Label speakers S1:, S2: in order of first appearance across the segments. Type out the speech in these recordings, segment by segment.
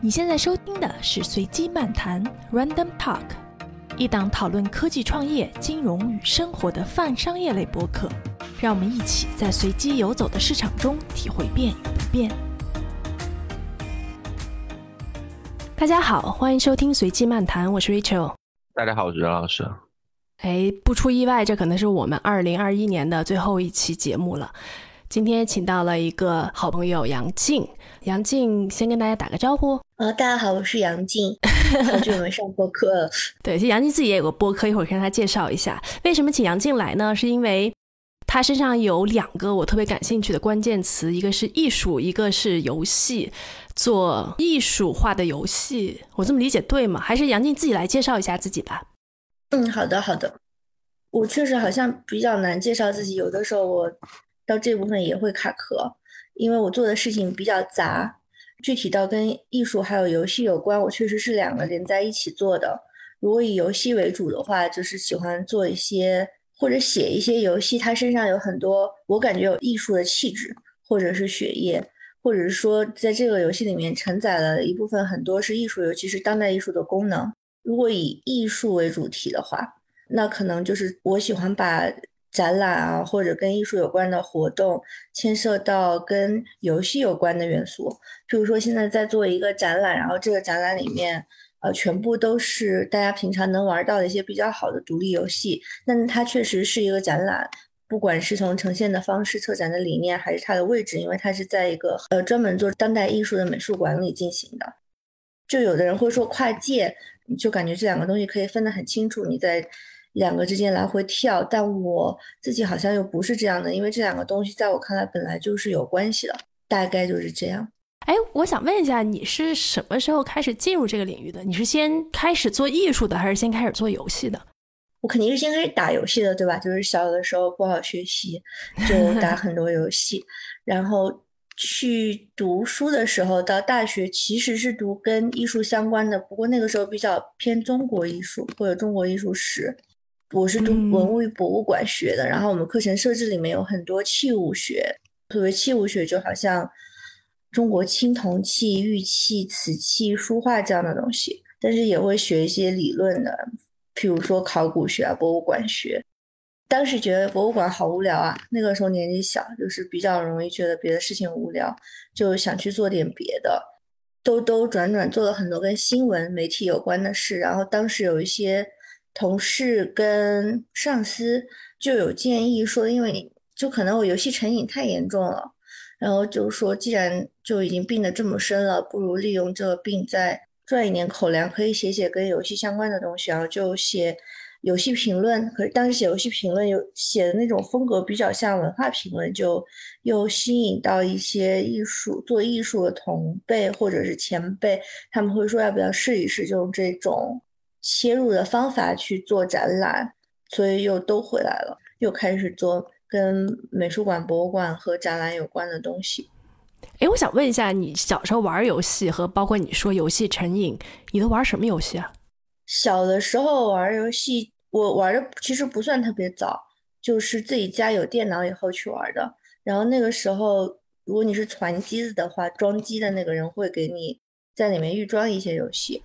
S1: 你现在收听的是随机漫谈 （Random Talk），一档讨论科技创业、金融与生活的泛商业类博客。让我们一起在随机游走的市场中体会变与不变。大家好，欢迎收听随机漫谈，我是 Rachel。
S2: 大家好，我是任老师。
S1: 哎，不出意外，这可能是我们二零二一年的最后一期节目了。今天请到了一个好朋友杨静，杨静先跟大家打个招呼。
S3: 呃，大家好，我是杨静，好久没上播客了。
S1: 对，其实杨静自己也有个播客，一会儿跟他介绍一下。为什么请杨静来呢？是因为她身上有两个我特别感兴趣的关键词，一个是艺术，一个是游戏。做艺术化的游戏，我这么理解对吗？还是杨静自己来介绍一下自己吧。
S3: 嗯，好的，好的。我确实好像比较难介绍自己，有的时候我。到这部分也会卡壳，因为我做的事情比较杂，具体到跟艺术还有游戏有关，我确实是两个连在一起做的。如果以游戏为主的话，就是喜欢做一些或者写一些游戏，它身上有很多我感觉有艺术的气质，或者是血液，或者是说在这个游戏里面承载了一部分很多是艺术，尤其是当代艺术的功能。如果以艺术为主题的话，那可能就是我喜欢把。展览啊，或者跟艺术有关的活动，牵涉到跟游戏有关的元素。譬如说，现在在做一个展览，然后这个展览里面，呃，全部都是大家平常能玩到的一些比较好的独立游戏。那它确实是一个展览，不管是从呈现的方式、策展的理念，还是它的位置，因为它是在一个呃专门做当代艺术的美术馆里进行的。就有的人会说跨界，就感觉这两个东西可以分得很清楚。你在两个之间来回跳，但我自己好像又不是这样的，因为这两个东西在我看来本来就是有关系的，大概就是这样。
S1: 哎，我想问一下，你是什么时候开始进入这个领域的？你是先开始做艺术的，还是先开始做游戏的？
S3: 我肯定是先开始打游戏的，对吧？就是小的时候不好学习，就打很多游戏。然后去读书的时候，到大学其实是读跟艺术相关的，不过那个时候比较偏中国艺术或者中国艺术史。我是读文物与博物馆学的，然后我们课程设置里面有很多器物学，所谓器物学就好像中国青铜器、玉器、瓷器、书画这样的东西，但是也会学一些理论的，譬如说考古学啊、博物馆学。当时觉得博物馆好无聊啊，那个时候年纪小，就是比较容易觉得别的事情无聊，就想去做点别的，兜兜转转做了很多跟新闻媒体有关的事，然后当时有一些。同事跟上司就有建议说，因为就可能我游戏成瘾太严重了，然后就说既然就已经病得这么深了，不如利用这个病再赚一点口粮，可以写写跟游戏相关的东西，然后就写游戏评论。可是当时写游戏评论有写的那种风格比较像文化评论，就又吸引到一些艺术做艺术的同辈或者是前辈，他们会说要不要试一试，就用这种。切入的方法去做展览，所以又都回来了，又开始做跟美术馆、博物馆和展览有关的东西。
S1: 哎，我想问一下，你小时候玩游戏和包括你说游戏成瘾，你都玩什么游戏啊？
S3: 小的时候玩游戏，我玩的其实不算特别早，就是自己家有电脑以后去玩的。然后那个时候，如果你是攒机子的话，装机的那个人会给你在里面预装一些游戏。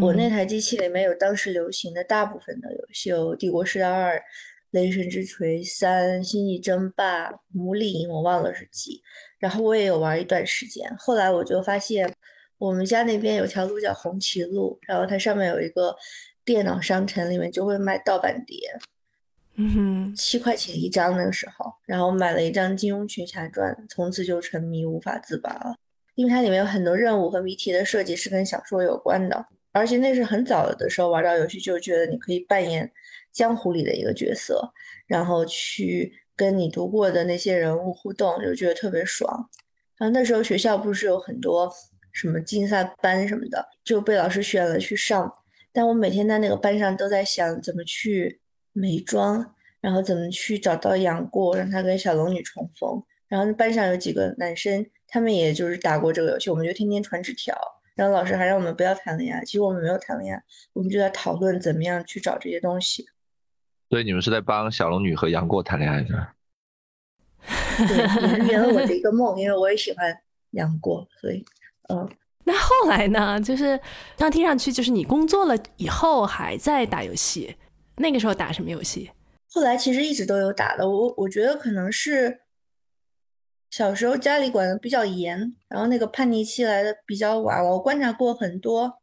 S3: 我那台机器里面有当时流行的大部分的游戏，有《帝国时代二》《雷神之锤三》《星际争霸》《魔力营》，我忘了是几。然后我也有玩一段时间，后来我就发现我们家那边有条路叫红旗路，然后它上面有一个电脑商城，里面就会卖盗版碟，
S1: 嗯哼，
S3: 七块钱一张那个时候，然后买了一张《金庸群侠传》，从此就沉迷无法自拔了，因为它里面有很多任务和谜题的设计是跟小说有关的。而且那是很早的时候玩到游戏，就觉得你可以扮演江湖里的一个角色，然后去跟你读过的那些人物互动，就觉得特别爽。然后那时候学校不是有很多什么竞赛班什么的，就被老师选了去上。但我每天在那个班上都在想怎么去美妆，然后怎么去找到杨过，让他跟小龙女重逢。然后班上有几个男生，他们也就是打过这个游戏，我们就天天传纸条。然后老师还让我们不要谈恋爱，其实我们没有谈恋爱，我们就在讨论怎么样去找这些东西。
S2: 所以你们是在帮小龙女和杨过谈恋爱的？
S3: 对，圆了我的一个梦，因为我也喜欢杨过，所以，嗯。
S1: 那后后来呢？就是刚听上去就是你工作了以后还在打游戏，那个时候打什么游戏？
S3: 后来其实一直都有打的，我我觉得可能是小时候家里管的比较严，然后那个叛逆期来的比较晚。我观察过很多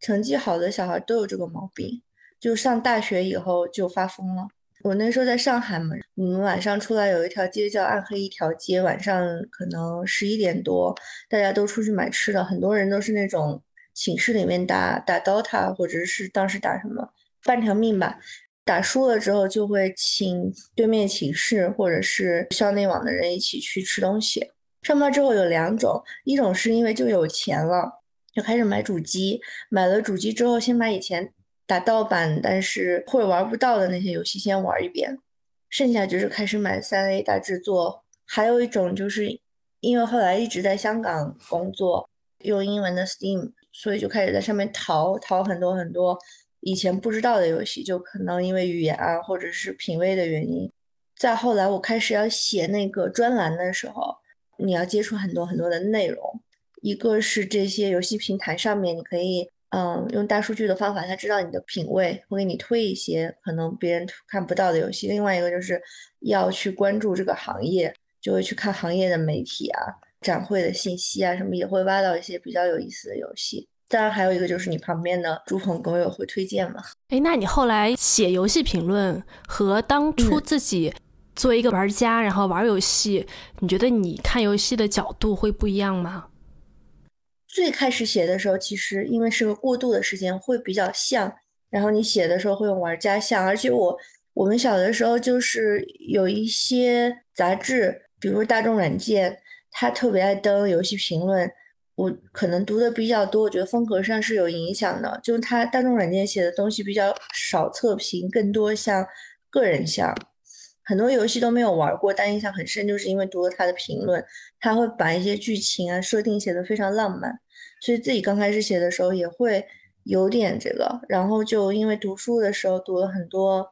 S3: 成绩好的小孩都有这个毛病，就上大学以后就发疯了。我那时候在上海嘛，我们晚上出来有一条街叫暗黑一条街，晚上可能十一点多，大家都出去买吃的，很多人都是那种寝室里面打打 DOTA，或者是当时打什么半条命吧。打输了之后，就会请对面寝室或者是校内网的人一起去吃东西。上班之后有两种，一种是因为就有钱了，就开始买主机。买了主机之后，先把以前打盗版但是会玩不到的那些游戏先玩一遍，剩下就是开始买三 A 大制作。还有一种就是因为后来一直在香港工作，用英文的 Steam，所以就开始在上面淘淘很多很多。以前不知道的游戏，就可能因为语言啊，或者是品味的原因。再后来，我开始要写那个专栏的时候，你要接触很多很多的内容。一个是这些游戏平台上面，你可以嗯用大数据的方法，他知道你的品味，会给你推一些可能别人看不到的游戏。另外一个就是要去关注这个行业，就会去看行业的媒体啊、展会的信息啊什么，也会挖到一些比较有意思的游戏。当然，还有一个就是你旁边的猪朋狗友会推荐嘛？
S1: 哎，那你后来写游戏评论和当初自己作为一个玩家，然后玩游戏，你觉得你看游戏的角度会不一样吗？
S3: 最开始写的时候，其实因为是个过渡的时间，会比较像。然后你写的时候会用玩家像，而且我我们小的时候就是有一些杂志，比如大众软件，它特别爱登游戏评论。我可能读的比较多，我觉得风格上是有影响的。就是他大众软件写的东西比较少测评，更多像个人像。很多游戏都没有玩过，但印象很深，就是因为读了他的评论，他会把一些剧情啊设定写的非常浪漫，所以自己刚开始写的时候也会有点这个。然后就因为读书的时候读了很多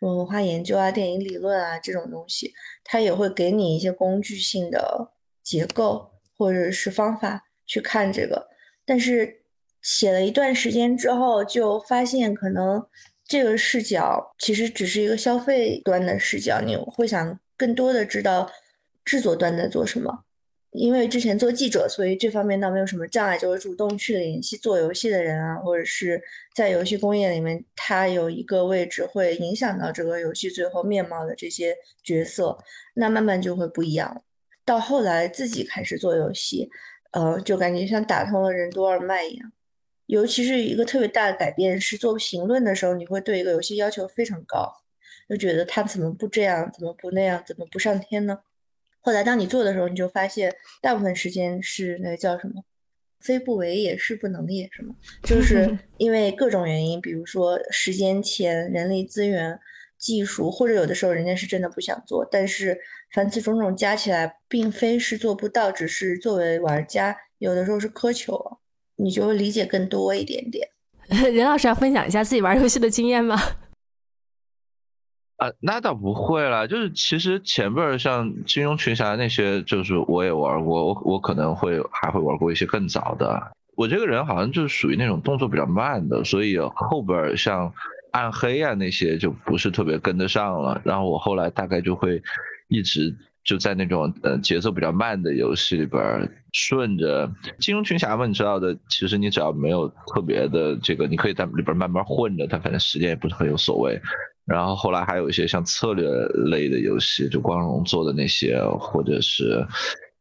S3: 什么文化研究啊、电影理论啊这种东西，他也会给你一些工具性的结构或者是方法。去看这个，但是写了一段时间之后，就发现可能这个视角其实只是一个消费端的视角，你会想更多的知道制作端在做什么。因为之前做记者，所以这方面倒没有什么障碍，就会主动去联系做游戏的人啊，或者是在游戏工业里面，他有一个位置会影响到这个游戏最后面貌的这些角色，那慢慢就会不一样。到后来自己开始做游戏。呃，就感觉像打通了任督二脉一样，尤其是一个特别大的改变是做评论的时候，你会对一个游戏要求非常高，就觉得他怎么不这样，怎么不那样，怎么不上天呢？后来当你做的时候，你就发现大部分时间是那个叫什么“非不为也，是不能也”，什么，就是 因为各种原因，比如说时间、钱、人力资源。技术或者有的时候人家是真的不想做，但是凡此种种加起来，并非是做不到，只是作为玩家有的时候是苛求，你就会理解更多一点点。
S1: 任老师要分享一下自己玩游戏的经验吗？
S2: 啊，那倒不会啦，就是其实前辈儿像金庸群侠那些，就是我也玩过，我我可能会还会玩过一些更早的。我这个人好像就是属于那种动作比较慢的，所以后边像。暗黑啊，那些就不是特别跟得上了。然后我后来大概就会一直就在那种呃节奏比较慢的游戏里边顺着金庸群侠嘛，你知道的，其实你只要没有特别的这个，你可以在里边慢慢混着，它反正时间也不是很有所谓。然后后来还有一些像策略类的游戏，就光荣做的那些，或者是。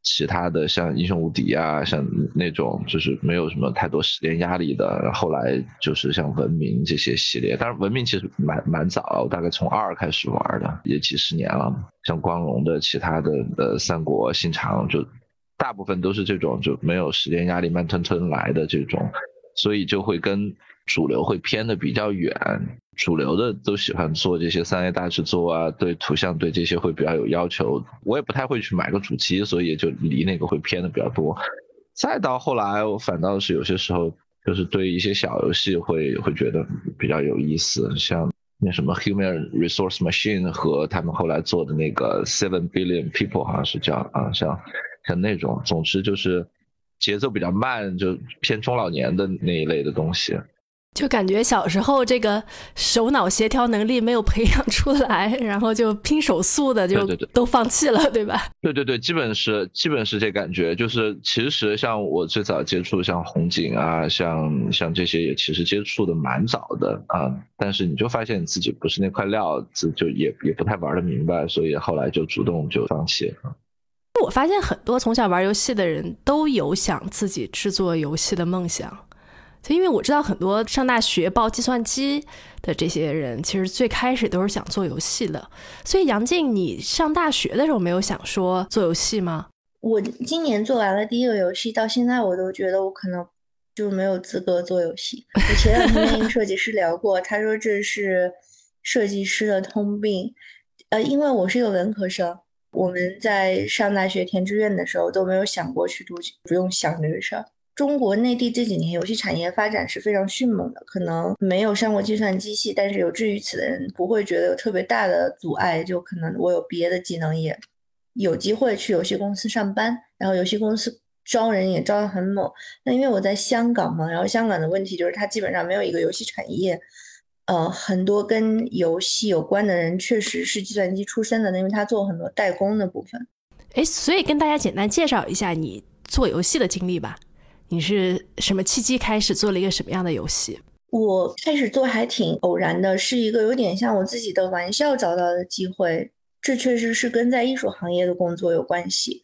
S2: 其他的像英雄无敌啊，像那种就是没有什么太多时间压力的。后来就是像文明这些系列，但是文明其实蛮蛮早，大概从二开始玩的，也几十年了。像光荣的其他的呃三国、新长，就大部分都是这种就没有时间压力、慢吞吞来的这种，所以就会跟主流会偏的比较远。主流的都喜欢做这些三 A 大制作啊，对图像对这些会比较有要求。我也不太会去买个主机，所以就离那个会偏的比较多。再到后来，我反倒是有些时候就是对一些小游戏会会觉得比较有意思，像那什么 Human Resource Machine 和他们后来做的那个 Seven Billion People 好像是叫啊，像像那种，总之就是节奏比较慢，就偏中老年的那一类的东西。
S1: 就感觉小时候这个手脑协调能力没有培养出来，然后就拼手速的就都放弃了，对吧？
S2: 对对对，基本是基本是这感觉。就是其实像我最早接触像红警啊，像像这些也其实接触的蛮早的啊，但是你就发现你自己不是那块料子，就也也不太玩的明白，所以后来就主动就放弃了。
S1: 我发现很多从小玩游戏的人都有想自己制作游戏的梦想。因为我知道很多上大学报计算机的这些人，其实最开始都是想做游戏的。所以杨静，你上大学的时候没有想说做游戏吗？
S3: 我今年做完了第一个游戏，到现在我都觉得我可能就没有资格做游戏。我前两天跟设计师聊过，他说这是设计师的通病。呃，因为我是一个文科生，我们在上大学填志愿的时候都没有想过去读，不用想这个事儿。中国内地这几年游戏产业发展是非常迅猛的，可能没有上过计算机系，但是有志于此的人不会觉得有特别大的阻碍，就可能我有别的技能也有机会去游戏公司上班，然后游戏公司招人也招得很猛。那因为我在香港嘛，然后香港的问题就是它基本上没有一个游戏产业，呃，很多跟游戏有关的人确实是计算机出身的，因为他做很多代工的部分。
S1: 哎，所以跟大家简单介绍一下你做游戏的经历吧。你是什么契机开始做了一个什么样的游戏？
S3: 我开始做还挺偶然的，是一个有点像我自己的玩笑找到的机会。这确实是跟在艺术行业的工作有关系。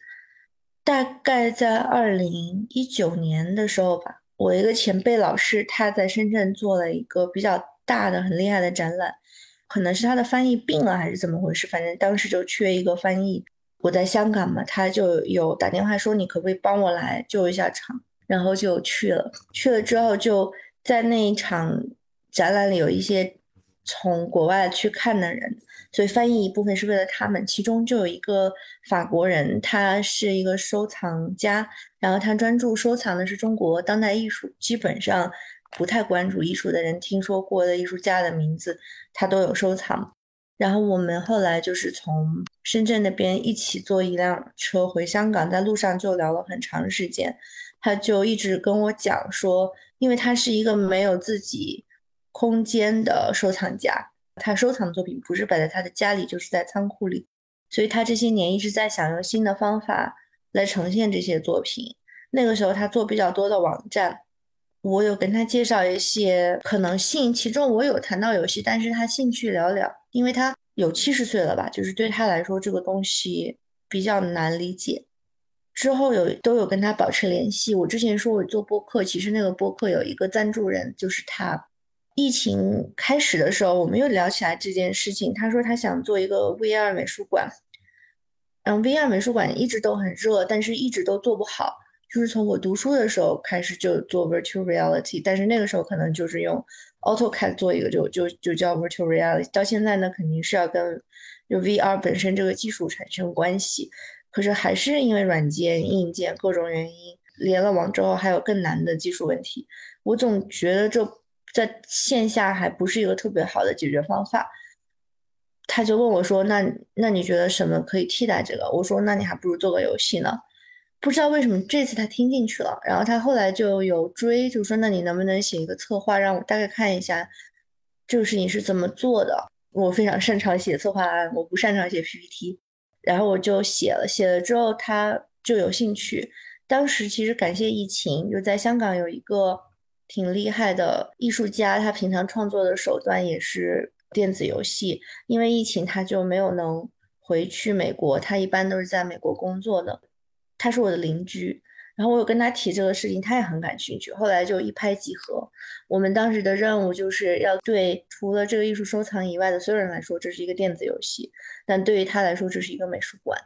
S3: 大概在二零一九年的时候吧，我一个前辈老师他在深圳做了一个比较大的、很厉害的展览，可能是他的翻译病了还是怎么回事，反正当时就缺一个翻译。我在香港嘛，他就有打电话说你可不可以帮我来救一下场。然后就去了，去了之后就在那一场展览里有一些从国外去看的人，所以翻译一部分是为了他们。其中就有一个法国人，他是一个收藏家，然后他专注收藏的是中国当代艺术，基本上不太关注艺术的人听说过的艺术家的名字，他都有收藏。然后我们后来就是从深圳那边一起坐一辆车回香港，在路上就聊了很长时间。他就一直跟我讲说，因为他是一个没有自己空间的收藏家，他收藏的作品不是摆在他的家里，就是在仓库里，所以他这些年一直在想用新的方法来呈现这些作品。那个时候他做比较多的网站，我有跟他介绍一些可能性，其中我有谈到游戏，但是他兴趣寥寥，因为他有七十岁了吧，就是对他来说这个东西比较难理解。之后有都有跟他保持联系。我之前说我做播客，其实那个播客有一个赞助人，就是他。疫情开始的时候，我们又聊起来这件事情。他说他想做一个 VR 美术馆，然后 VR 美术馆一直都很热，但是一直都做不好。就是从我读书的时候开始就做 Virtual Reality，但是那个时候可能就是用 AutoCAD 做一个，就就就叫 Virtual Reality。到现在呢，肯定是要跟就 VR 本身这个技术产生关系。可是还是因为软件、硬件各种原因，连了网之后还有更难的技术问题。我总觉得这在线下还不是一个特别好的解决方法。他就问我说：“那那你觉得什么可以替代这个？”我说：“那你还不如做个游戏呢。”不知道为什么这次他听进去了，然后他后来就有追，就说：“那你能不能写一个策划，让我大概看一下这个事情是怎么做的？”我非常擅长写策划案，我不擅长写 PPT。然后我就写了，写了之后他就有兴趣。当时其实感谢疫情，就在香港有一个挺厉害的艺术家，他平常创作的手段也是电子游戏。因为疫情，他就没有能回去美国，他一般都是在美国工作的。他是我的邻居。然后我有跟他提这个事情，他也很感兴趣。后来就一拍即合。我们当时的任务就是要对除了这个艺术收藏以外的所有人来说，这是一个电子游戏；但对于他来说，这是一个美术馆。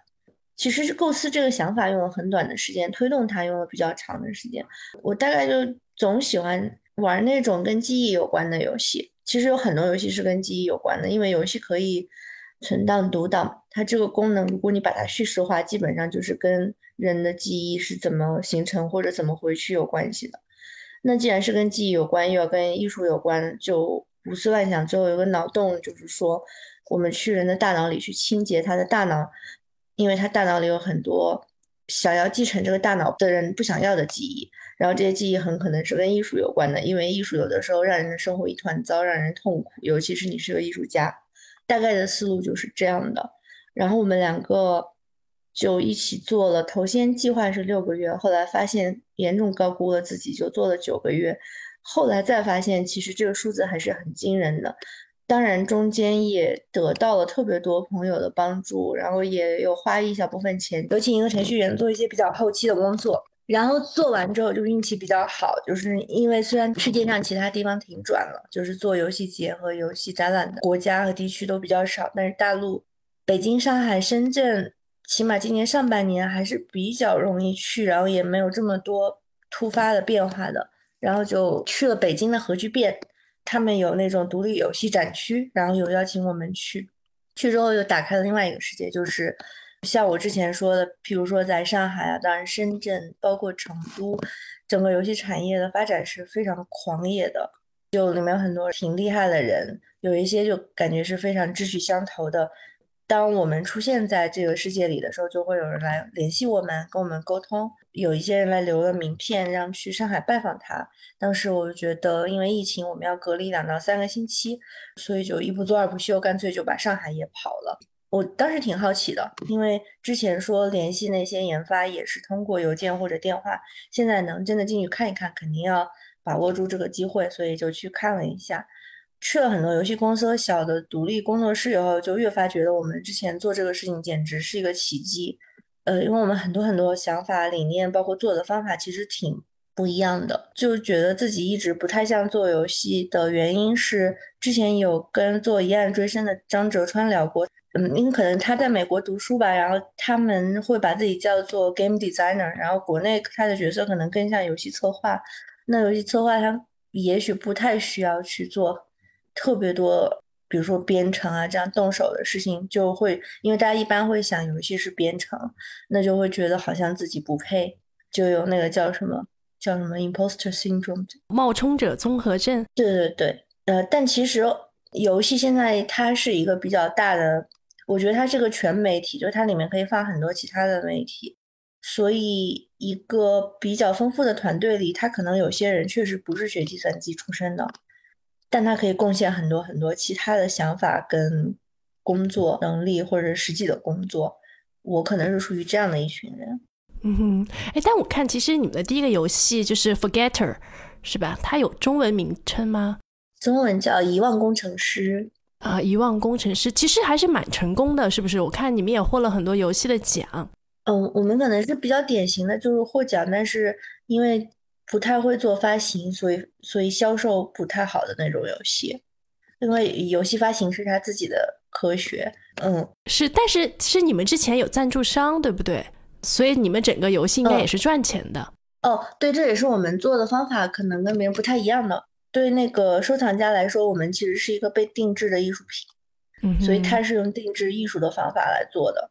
S3: 其实构思这个想法用了很短的时间，推动它用了比较长的时间。我大概就总喜欢玩那种跟记忆有关的游戏。其实有很多游戏是跟记忆有关的，因为游戏可以存档读档，它这个功能如果你把它叙事化，基本上就是跟。人的记忆是怎么形成或者怎么回去有关系的？那既然是跟记忆有关，又要跟艺术有关，就胡思乱想。最后有个脑洞，就是说，我们去人的大脑里去清洁他的大脑，因为他大脑里有很多想要继承这个大脑的人不想要的记忆，然后这些记忆很可能是跟艺术有关的，因为艺术有的时候让人的生活一团糟，让人痛苦，尤其是你是个艺术家。大概的思路就是这样的。然后我们两个就一起做了，头先计划是六个月，后来发现严重高估了自己，就做了九个月。后来再发现，其实这个数字还是很惊人的。当然，中间也得到了特别多朋友的帮助，然后也有花一小部分钱，有请一个程序员做一些比较后期的工作。然后做完之后就运气比较好，就是因为虽然世界上其他地方停转了，就是做游戏节和游戏展览的国家和地区都比较少，但是大陆、北京、上海、深圳，起码今年上半年还是比较容易去，然后也没有这么多突发的变化的。然后就去了北京的核聚变。他们有那种独立游戏展区，然后有邀请我们去，去之后又打开了另外一个世界，就是像我之前说的，譬如说在上海啊，当然深圳，包括成都，整个游戏产业的发展是非常狂野的，就里面有很多挺厉害的人，有一些就感觉是非常志趣相投的。当我们出现在这个世界里的时候，就会有人来联系我们，跟我们沟通。有一些人来留了名片，让去上海拜访他。当时我就觉得，因为疫情，我们要隔离两到三个星期，所以就一不做二不休，干脆就把上海也跑了。我当时挺好奇的，因为之前说联系那些研发也是通过邮件或者电话，现在能真的进去看一看，肯定要把握住这个机会，所以就去看了一下。去了很多游戏公司和小的独立工作室以后，就越发觉得我们之前做这个事情简直是一个奇迹。呃，因为我们很多很多想法、理念，包括做的方法，其实挺不一样的。就觉得自己一直不太像做游戏的原因是，之前有跟做《疑案追身》的张哲川聊过，嗯，因为可能他在美国读书吧，然后他们会把自己叫做 game designer，然后国内他的角色可能更像游戏策划。那游戏策划他也许不太需要去做特别多。比如说编程啊，这样动手的事情就会，因为大家一般会想游戏是编程，那就会觉得好像自己不配，就有那个叫什么叫什么 imposter syndrome
S1: 冒充者综合症。
S3: 对对对，呃，但其实游戏现在它是一个比较大的，我觉得它是个全媒体，就是它里面可以放很多其他的媒体，所以一个比较丰富的团队里，他可能有些人确实不是学计算机出身的。但他可以贡献很多很多其他的想法跟工作能力或者实际的工作，我可能是属于这样的一群人。
S1: 嗯哼，哎，但我看其实你们的第一个游戏就是《Forgetter》，是吧？它有中文名称吗？
S3: 中文叫《遗忘工程师》
S1: 啊，《遗忘工程师》其实还是蛮成功的，是不是？我看你们也获了很多游戏的奖。
S3: 嗯，我们可能是比较典型的，就是获奖，但是因为。不太会做发行，所以所以销售不太好的那种游戏，因为游戏发行是他自己的科学，嗯，
S1: 是，但是其实你们之前有赞助商，对不对？所以你们整个游戏应该也是赚钱的。
S3: 哦，对，这也是我们做的方法可能跟别人不太一样的。对那个收藏家来说，我们其实是一个被定制的艺术品，嗯，所以他是用定制艺术的方法来做的。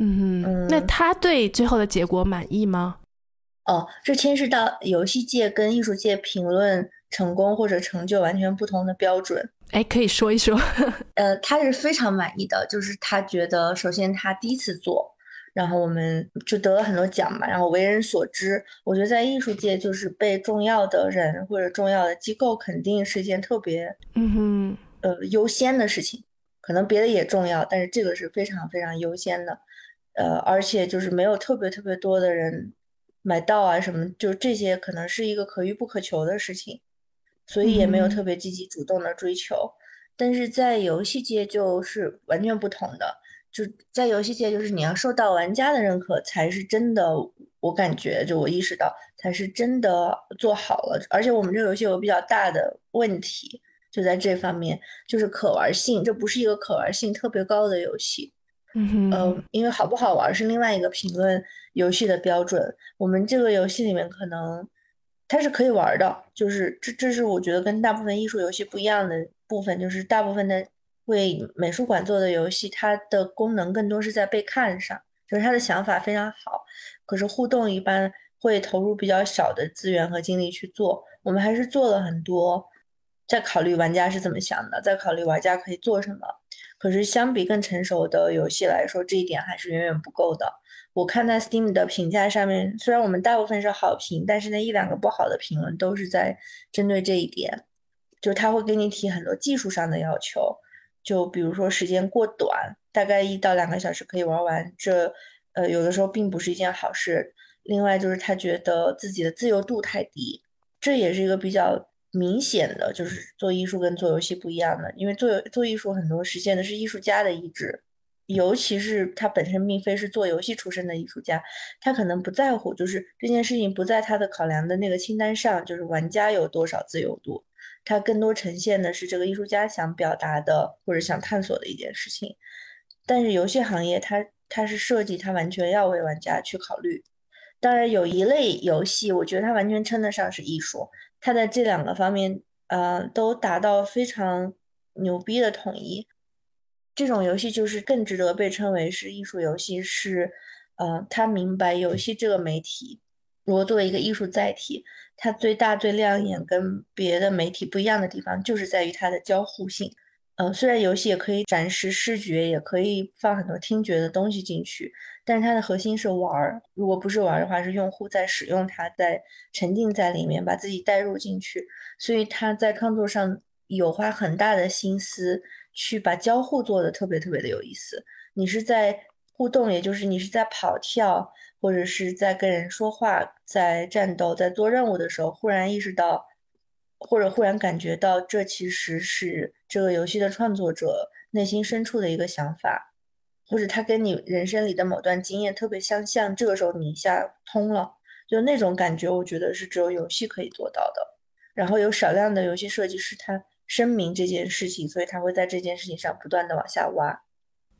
S1: 嗯嗯，那他对最后的结果满意吗？
S3: 哦，这牵涉到游戏界跟艺术界评论成功或者成就完全不同的标准。
S1: 哎，可以说一说。
S3: 呃，他是非常满意的，就是他觉得，首先他第一次做，然后我们就得了很多奖嘛，然后为人所知，我觉得在艺术界就是被重要的人或者重要的机构肯定是一件特别，
S1: 嗯哼，
S3: 呃，优先的事情。可能别的也重要，但是这个是非常非常优先的。呃，而且就是没有特别特别多的人。买到啊什么，就这些可能是一个可遇不可求的事情，所以也没有特别积极主动的追求。但是在游戏界就是完全不同的，就在游戏界就是你要受到玩家的认可才是真的。我感觉就我意识到才是真的做好了。而且我们这个游戏有比较大的问题，就在这方面，就是可玩性，这不是一个可玩性特别高的游戏。
S1: 嗯
S3: 哼，因为好不好玩是另外一个评论游戏的标准。我们这个游戏里面可能它是可以玩的，就是这这是我觉得跟大部分艺术游戏不一样的部分，就是大部分的为美术馆做的游戏，它的功能更多是在被看上，就是它的想法非常好，可是互动一般会投入比较小的资源和精力去做。我们还是做了很多，在考虑玩家是怎么想的，在考虑玩家可以做什么。可是相比更成熟的游戏来说，这一点还是远远不够的。我看在 Steam 的评价上面，虽然我们大部分是好评，但是那一两个不好的评论都是在针对这一点，就是他会给你提很多技术上的要求，就比如说时间过短，大概一到两个小时可以玩完，这呃有的时候并不是一件好事。另外就是他觉得自己的自由度太低，这也是一个比较明显的，就是做艺术跟做游戏不一样的，因为做做艺术很多实现的是艺术家的意志。尤其是他本身并非是做游戏出身的艺术家，他可能不在乎，就是这件事情不在他的考量的那个清单上，就是玩家有多少自由度，它更多呈现的是这个艺术家想表达的或者想探索的一件事情。但是游戏行业，它它是设计，它完全要为玩家去考虑。当然，有一类游戏，我觉得它完全称得上是艺术，它在这两个方面，呃，都达到非常牛逼的统一。这种游戏就是更值得被称为是艺术游戏，是，呃，他明白游戏这个媒体，如果作为一个艺术载体，它最大最亮眼跟别的媒体不一样的地方，就是在于它的交互性。呃，虽然游戏也可以展示视觉，也可以放很多听觉的东西进去，但是它的核心是玩儿。如果不是玩儿的话，是用户在使用它，在沉浸在里面，把自己带入进去。所以他在创作上有花很大的心思。去把交互做的特别特别的有意思。你是在互动，也就是你是在跑跳，或者是在跟人说话，在战斗，在做任务的时候，忽然意识到，或者忽然感觉到，这其实是这个游戏的创作者内心深处的一个想法，或者他跟你人生里的某段经验特别相像。这个时候你一下通了，就那种感觉，我觉得是只有游戏可以做到的。然后有少量的游戏设计师，他。声明这件事情，所以他会在这件事情上不断的往下挖。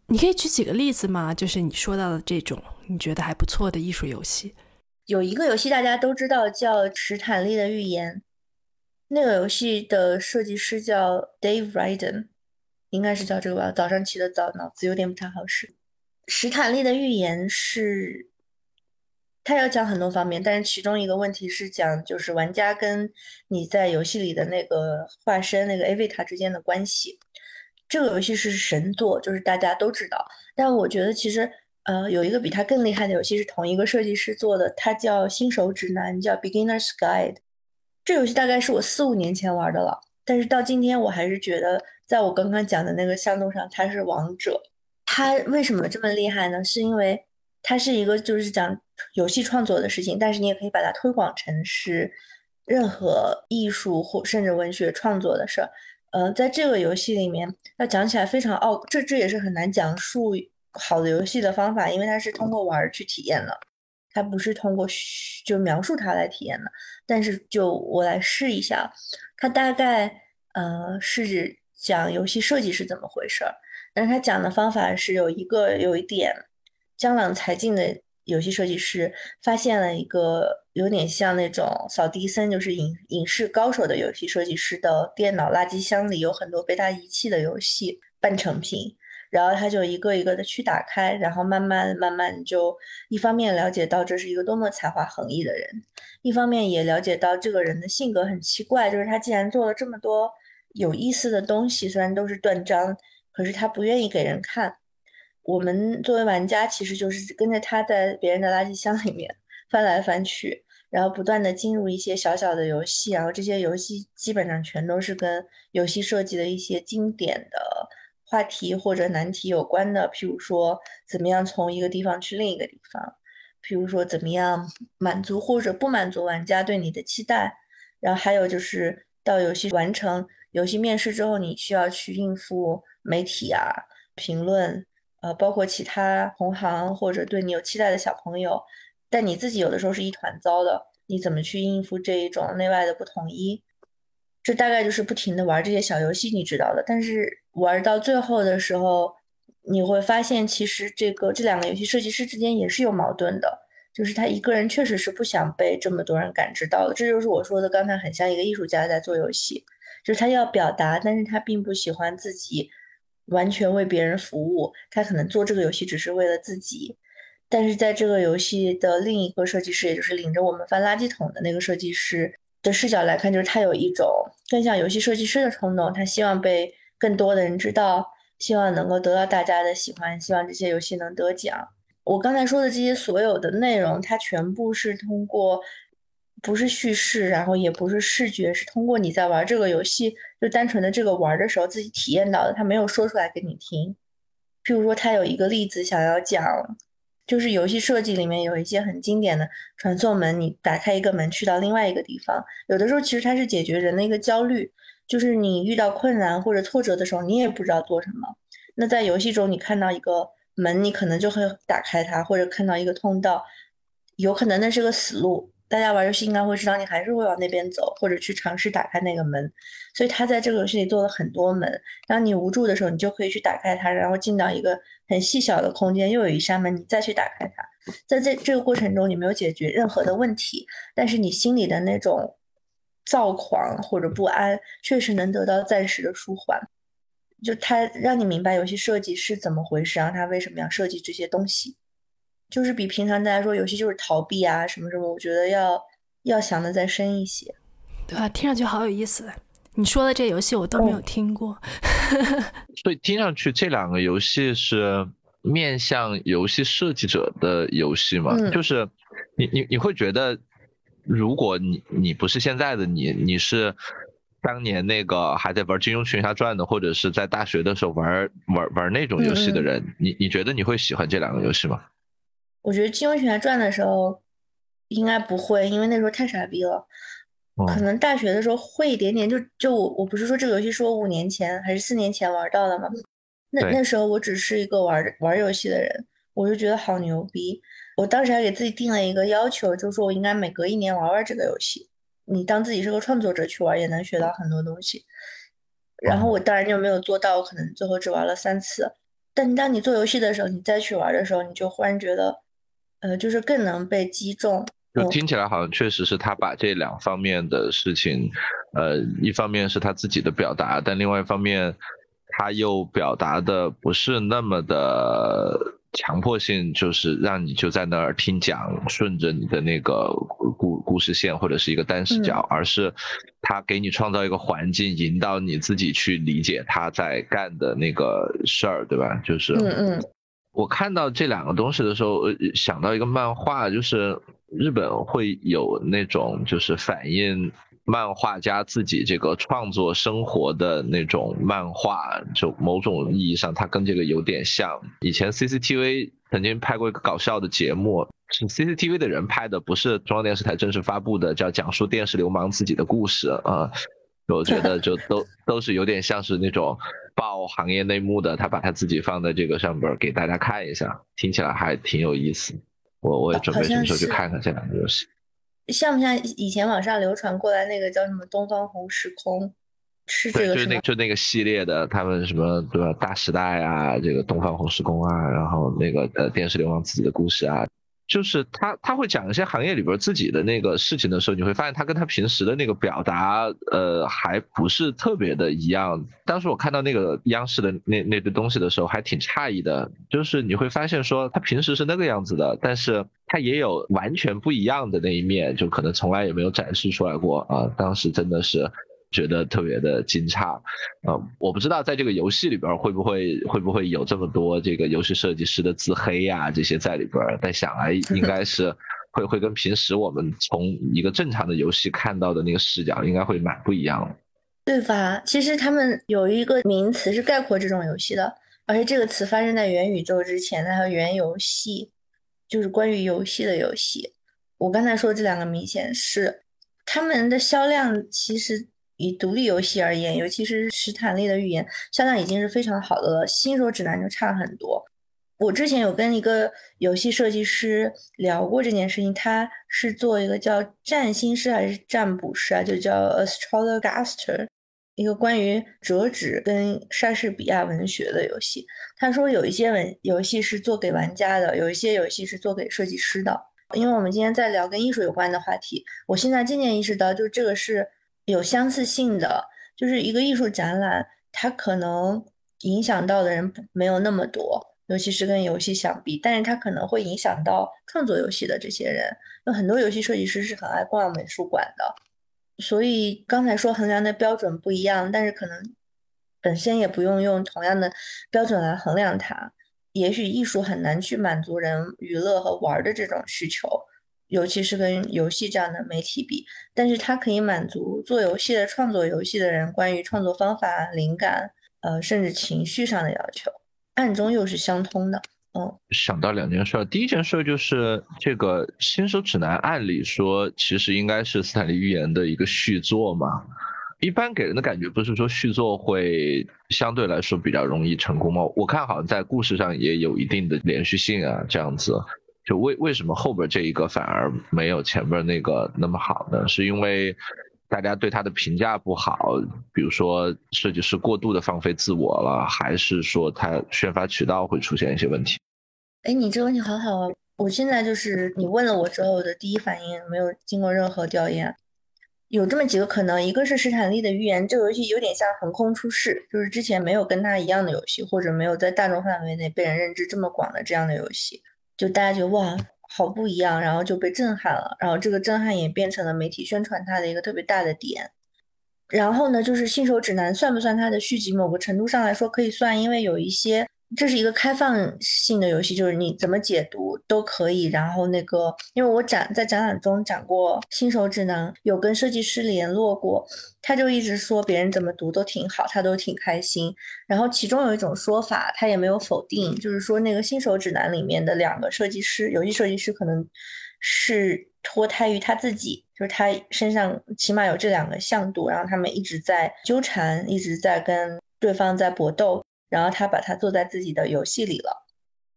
S1: 你可以举几个例子吗？就是你说到的这种你觉得还不错的艺术游戏。
S3: 有一个游戏大家都知道叫《史坦利的预言》，那个游戏的设计师叫 Dave Ryden，应该是叫这个吧。早上起的早，脑子有点不太好使。《史坦利的预言》是。他要讲很多方面，但是其中一个问题是讲，就是玩家跟你在游戏里的那个化身那个 Avita 之间的关系。这个游戏是神作，就是大家都知道。但我觉得其实，呃，有一个比它更厉害的游戏是同一个设计师做的，它叫新手指南，叫 Beginner's Guide。这游戏大概是我四五年前玩的了，但是到今天我还是觉得，在我刚刚讲的那个向度上，它是王者。它为什么这么厉害呢？是因为它是一个就是讲。游戏创作的事情，但是你也可以把它推广成是任何艺术或甚至文学创作的事儿。呃，在这个游戏里面，要讲起来非常奥，这这也是很难讲述好的游戏的方法，因为它是通过玩去体验的，它不是通过就描述它来体验的。但是就我来试一下，它大概呃是指讲游戏设计是怎么回事儿，但是它讲的方法是有一个有一点江郎才尽的。游戏设计师发现了一个有点像那种扫地僧，就是影影视高手的游戏设计师的电脑垃圾箱里有很多被他遗弃的游戏半成品，然后他就一个一个的去打开，然后慢慢慢慢就一方面了解到这是一个多么才华横溢的人，一方面也了解到这个人的性格很奇怪，就是他既然做了这么多有意思的东西，虽然都是断章，可是他不愿意给人看。我们作为玩家，其实就是跟着他在别人的垃圾箱里面 翻来翻去，然后不断的进入一些小小的游戏，然后这些游戏基本上全都是跟游戏设计的一些经典的话题或者难题有关的，譬如说怎么样从一个地方去另一个地方，譬如说怎么样满足或者不满足玩家对你的期待，然后还有就是到游戏完成游戏面试之后，你需要去应付媒体啊评论。呃，包括其他同行或者对你有期待的小朋友，但你自己有的时候是一团糟的，你怎么去应付这一种内外的不统一？这大概就是不停的玩这些小游戏，你知道的。但是玩到最后的时候，你会发现其实这个这两个游戏设计师之间也是有矛盾的，就是他一个人确实是不想被这么多人感知到的。这就是我说的刚才很像一个艺术家在做游戏，就是他要表达，但是他并不喜欢自己。完全为别人服务，他可能做这个游戏只是为了自己，但是在这个游戏的另一个设计师，也就是领着我们翻垃圾桶的那个设计师的视角来看，就是他有一种更像游戏设计师的冲动，他希望被更多的人知道，希望能够得到大家的喜欢，希望这些游戏能得奖。我刚才说的这些所有的内容，它全部是通过，不是叙事，然后也不是视觉，是通过你在玩这个游戏，就单纯的这个玩的时候自己体验到的，他没有说出来给你听。譬如说，他有一个例子想要讲，就是游戏设计里面有一些很经典的传送门，你打开一个门去到另外一个地方，有的时候其实它是解决人的一个焦虑，就是你遇到困难或者挫折的时候，你也不知道做什么。那在游戏中，你看到一个。门你可能就会打开它，或者看到一个通道，有可能那是个死路。大家玩游戏应该会知道，你还是会往那边走，或者去尝试打开那个门。所以他在这个游戏里做了很多门。当你无助的时候，你就可以去打开它，然后进到一个很细小的空间，又有一扇门，你再去打开它。在这这个过程中，你没有解决任何的问题，但是你心里的那种躁狂或者不安，确实能得到暂时的舒缓。就他让你明白游戏设计是怎么回事，然后他为什么要设计这些东西，就是比平常大家说游戏就是逃避啊什么什么，我觉得要要想的再深一些。
S1: 对啊，听上去好有意思。你说的这游戏我都没有听过。
S2: 所以听上去这两个游戏是面向游戏设计者的游戏嘛？就是你你你会觉得，如果你你不是现在的你，你是。当年那个还在玩《金庸群侠传》的，或者是在大学的时候玩玩玩那种游戏的人，你你觉得你会喜欢这两个游戏吗？
S3: 我觉得《金庸群侠传》的时候应该不会，因为那时候太傻逼了。可能大学的时候会一点点，就就我我不是说这个游戏是我五年前还是四年前玩到的吗？那那时候我只是一个玩玩游戏的人，我就觉得好牛逼。我当时还给自己定了一个要求，就是说我应该每隔一年玩玩这个游戏。你当自己是个创作者去玩，也能学到很多东西。然后我当然就没有做到，我可能最后只玩了三次。但当你做游戏的时候，你再去玩的时候，你就忽然觉得，呃，就是更能被击中。
S2: 就听起来好像确实是他把这两方面的事情，呃，一方面是他自己的表达，但另外一方面他又表达的不是那么的。强迫性就是让你就在那儿听讲，顺着你的那个故故事线或者是一个单视角，而是他给你创造一个环境，引导你自己去理解他在干的那个事儿，对吧？就是，
S3: 嗯嗯，
S2: 我看到这两个东西的时候，想到一个漫画，就是日本会有那种就是反映。漫画家自己这个创作生活的那种漫画，就某种意义上，它跟这个有点像。以前 CCTV 曾经拍过一个搞笑的节目，是 CCTV 的人拍的，不是中央电视台正式发布的，叫讲述电视流氓自己的故事啊。我觉得就都都是有点像是那种报行业内幕的，他把他自己放在这个上边给大家看一下，听起来还挺有意思。我我也准备什么时候去看看这两个游戏。
S3: 像不像以前网上流传过来那个叫什么《东方红时空》？是这个
S2: 是就那就那个系列的，他们什么对吧？大时代啊，这个《东方红时空》啊，然后那个呃电视流氓自己的故事啊。就是他他会讲一些行业里边自己的那个事情的时候，你会发现他跟他平时的那个表达，呃，还不是特别的一样。当时我看到那个央视的那那堆东西的时候，还挺诧异的。就是你会发现说，他平时是那个样子的，但是他也有完全不一样的那一面，就可能从来也没有展示出来过啊。当时真的是。觉得特别的惊诧，呃，我不知道在这个游戏里边会不会会不会有这么多这个游戏设计师的自黑呀这些在里边，但想来应该是会会跟平时我们从一个正常的游戏看到的那个视角应该会蛮不一样。
S3: 对吧？其实他们有一个名词是概括这种游戏的，而且这个词发生在元宇宙之前，它叫元游戏，就是关于游戏的游戏。我刚才说这两个明显是他们的销量其实。以独立游戏而言，尤其是史坦利的预言，销量已经是非常好的了。新手指南就差很多。我之前有跟一个游戏设计师聊过这件事情，他是做一个叫占星师还是占卜师啊，就叫 Astrologaster，一个关于折纸跟莎士比亚文学的游戏。他说有一些文游戏是做给玩家的，有一些游戏是做给设计师的。因为我们今天在聊跟艺术有关的话题，我现在渐渐意识到，就这个是。有相似性的，就是一个艺术展览，它可能影响到的人没有那么多，尤其是跟游戏相比，但是它可能会影响到创作游戏的这些人。有很多游戏设计师是很爱逛美术馆的，所以刚才说衡量的标准不一样，但是可能本身也不用用同样的标准来衡量它。也许艺术很难去满足人娱乐和玩的这种需求，尤其是跟游戏这样的媒体比，但是它可以满足做游戏的、创作游戏的人关于创作方法、灵感，呃，甚至情绪上的要求，暗中又是相通的。嗯，
S2: 想到两件事，第一件事就是这个新手指南，按理说其实应该是斯坦利预言的一个续作嘛。一般给人的感觉不是说续作会相对来说比较容易成功吗？我看好像在故事上也有一定的连续性啊，这样子，就为为什么后边这一个反而没有前边那个那么好呢？是因为大家对他的评价不好，比如说设计师过度的放飞自我了，还是说他宣发渠道会出现一些问题？
S3: 哎，你这个问题好好啊！我现在就是你问了我之后的第一反应，没有经过任何调研。有这么几个可能，一个是史坦利的预言，这个游戏有点像横空出世，就是之前没有跟他一样的游戏，或者没有在大众范围内被人认知这么广的这样的游戏，就大家觉得哇，好不一样，然后就被震撼了，然后这个震撼也变成了媒体宣传它的一个特别大的点。然后呢，就是信手指南算不算它的续集？某个程度上来说可以算，因为有一些。这是一个开放性的游戏，就是你怎么解读都可以。然后那个，因为我展在展览中讲过新手指南，有跟设计师联络过，他就一直说别人怎么读都挺好，他都挺开心。然后其中有一种说法，他也没有否定，就是说那个新手指南里面的两个设计师，游戏设计师可能是脱胎于他自己，就是他身上起码有这两个向度，然后他们一直在纠缠，一直在跟对方在搏斗。然后他把它做在自己的游戏里了，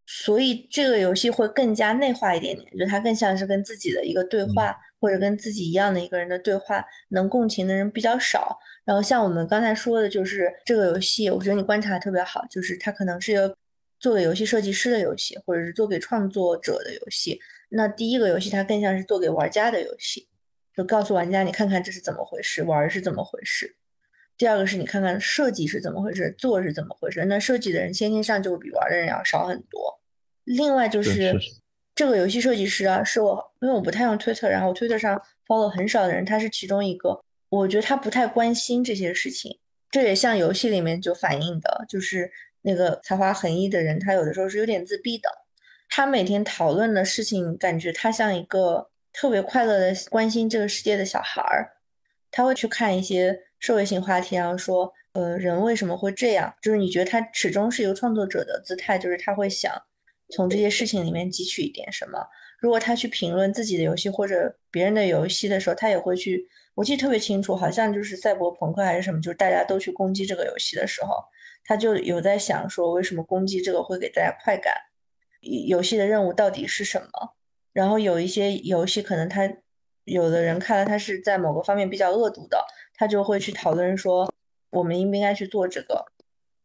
S3: 所以这个游戏会更加内化一点点，就它更像是跟自己的一个对话，或者跟自己一样的一个人的对话，能共情的人比较少。然后像我们刚才说的，就是这个游戏，我觉得你观察特别好，就是它可能是个做给游戏设计师的游戏，或者是做给创作者的游戏。那第一个游戏它更像是做给玩家的游戏，就告诉玩家你看看这是怎么回事，玩是怎么回事。第二个是你看看设计是怎么回事，做是怎么回事。那设计的人先天上就比玩的人要少很多。另外就是这个游戏设计师啊，是我因为我不太用推特，然后推特上 follow 很少的人，他是其中一个。我觉得他不太关心这些事情，这也像游戏里面就反映的，就是那个才华横溢的人，他有的时候是有点自闭的。他每天讨论的事情，感觉他像一个特别快乐的关心这个世界的小孩儿。他会去看一些。社会性话题，然后说，呃，人为什么会这样？就是你觉得他始终是一个创作者的姿态，就是他会想从这些事情里面汲取一点什么。如果他去评论自己的游戏或者别人的游戏的时候，他也会去。我记得特别清楚，好像就是赛博朋克还是什么，就是大家都去攻击这个游戏的时候，他就有在想说，为什么攻击这个会给大家快感？游戏的任务到底是什么？然后有一些游戏可能他有的人看了，他是在某个方面比较恶毒的。他就会去讨论说，我们应不应该去做这个。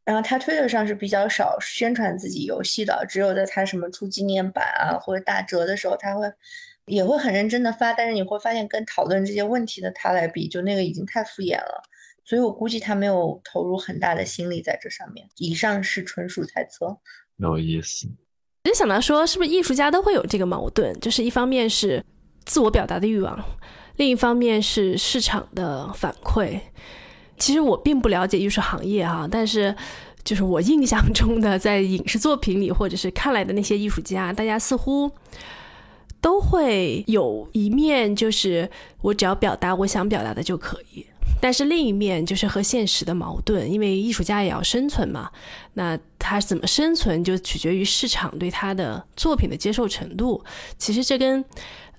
S3: 然后他推特上是比较少宣传自己游戏的，只有在他什么出纪念版啊或者打折的时候，他会也会很认真的发。但是你会发现，跟讨论这些问题的他来比，就那个已经太敷衍了。所以我估计他没有投入很大的心力在这上面。以上是纯属猜测。
S2: 有意思。
S1: 我就想到说，是不是艺术家都会有这个矛盾？就是一方面是自我表达的欲望。另一方面是市场的反馈。其实我并不了解艺术行业哈，但是就是我印象中的在影视作品里或者是看来的那些艺术家，大家似乎都会有一面就是我只要表达我想表达的就可以，但是另一面就是和现实的矛盾，因为艺术家也要生存嘛。那他怎么生存就取决于市场对他的作品的接受程度。其实这跟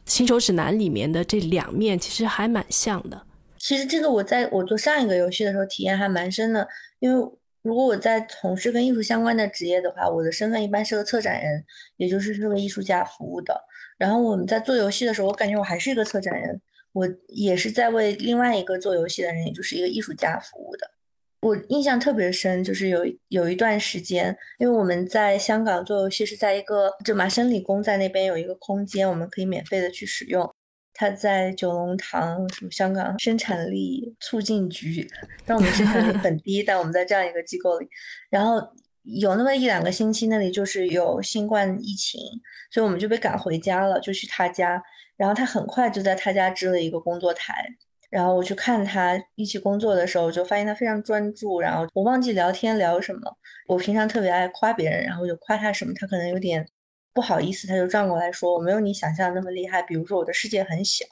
S1: 新手指南里面的这两面其实还蛮像的。
S3: 其实这个我在我做上一个游戏的时候体验还蛮深的，因为如果我在从事跟艺术相关的职业的话，我的身份一般是个策展人，也就是是为艺术家服务的。然后我们在做游戏的时候，我感觉我还是一个策展人，我也是在为另外一个做游戏的人，也就是一个艺术家服务的。我印象特别深，就是有有一段时间，因为我们在香港做游戏是在一个就麻省理工在那边有一个空间，我们可以免费的去使用。它在九龙塘，什么香港生产力促进局，但我们生产力很低，但我们在这样一个机构里，然后有那么一两个星期那里就是有新冠疫情，所以我们就被赶回家了，就去他家，然后他很快就在他家支了一个工作台。然后我去看他一起工作的时候，我就发现他非常专注。然后我忘记聊天聊什么，我平常特别爱夸别人，然后就夸他什么，他可能有点不好意思，他就转过来说：“我没有你想象那么厉害。”比如说我的世界很小，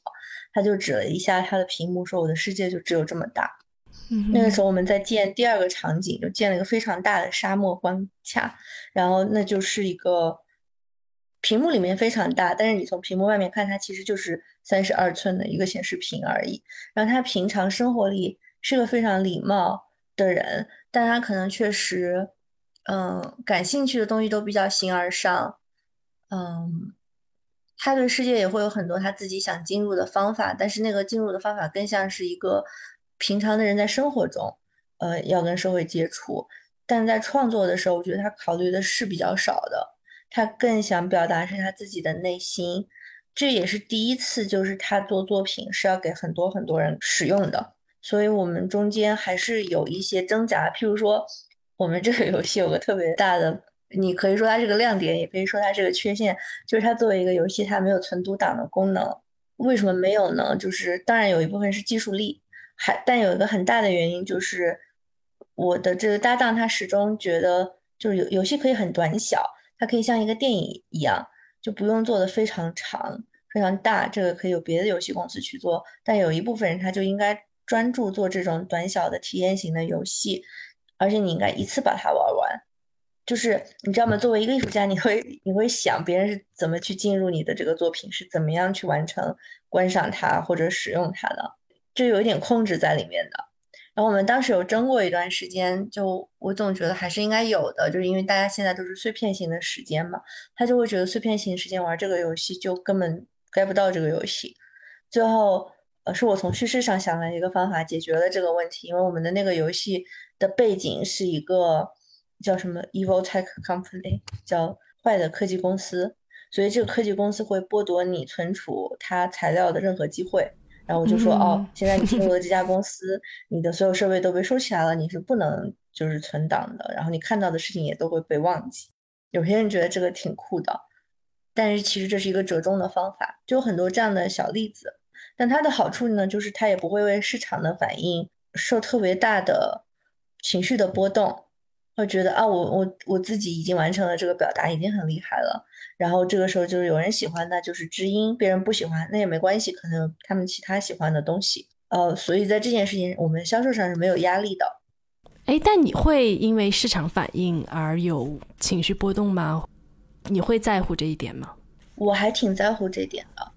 S3: 他就指了一下他的屏幕，说：“我的世界就只有这么大。”那个时候我们在建第二个场景，就建了一个非常大的沙漠关卡，然后那就是一个屏幕里面非常大，但是你从屏幕外面看，它其实就是三十二寸的一个显示屏而已。然后他平常生活里是个非常礼貌的人，但他可能确实，嗯，感兴趣的东西都比较形而上，嗯，他对世界也会有很多他自己想进入的方法，但是那个进入的方法更像是一个。平常的人在生活中，呃，要跟社会接触，但在创作的时候，我觉得他考虑的是比较少的，他更想表达是他自己的内心。这也是第一次，就是他做作品是要给很多很多人使用的，所以我们中间还是有一些挣扎。譬如说，我们这个游戏有个特别大的，你可以说它是个亮点，也可以说它是个缺陷，就是它作为一个游戏，它没有存读档的功能。为什么没有呢？就是当然有一部分是技术力。还但有一个很大的原因就是，我的这个搭档他始终觉得，就是游游戏可以很短小，它可以像一个电影一样，就不用做的非常长、非常大。这个可以有别的游戏公司去做，但有一部分人他就应该专注做这种短小的体验型的游戏，而且你应该一次把它玩完。就是你知道吗？作为一个艺术家，你会你会想别人是怎么去进入你的这个作品，是怎么样去完成观赏它或者使用它的。就有一点控制在里面的，然后我们当时有争过一段时间，就我总觉得还是应该有的，就是因为大家现在都是碎片型的时间嘛，他就会觉得碎片型时间玩这个游戏就根本 get 不到这个游戏。最后，呃，是我从叙事上想了一个方法解决了这个问题，因为我们的那个游戏的背景是一个叫什么 evil tech company，叫坏的科技公司，所以这个科技公司会剥夺你存储它材料的任何机会。然后我就说哦，现在你进入了这家公司，你的所有设备都被收起来了，你是不能就是存档的，然后你看到的事情也都会被忘记。有些人觉得这个挺酷的，但是其实这是一个折中的方法，就有很多这样的小例子。但它的好处呢，就是它也不会为市场的反应受特别大的情绪的波动。会觉得啊，我我我自己已经完成了这个表达，已经很厉害了。然后这个时候就是有人喜欢，那就是知音；别人不喜欢，那也没关系，可能他们其他喜欢的东西。呃，所以在这件事情，我们销售上是没有压力的。
S1: 哎，但你会因为市场反应而有情绪波动吗？你会在乎这一点吗？
S3: 我还挺在乎这点的。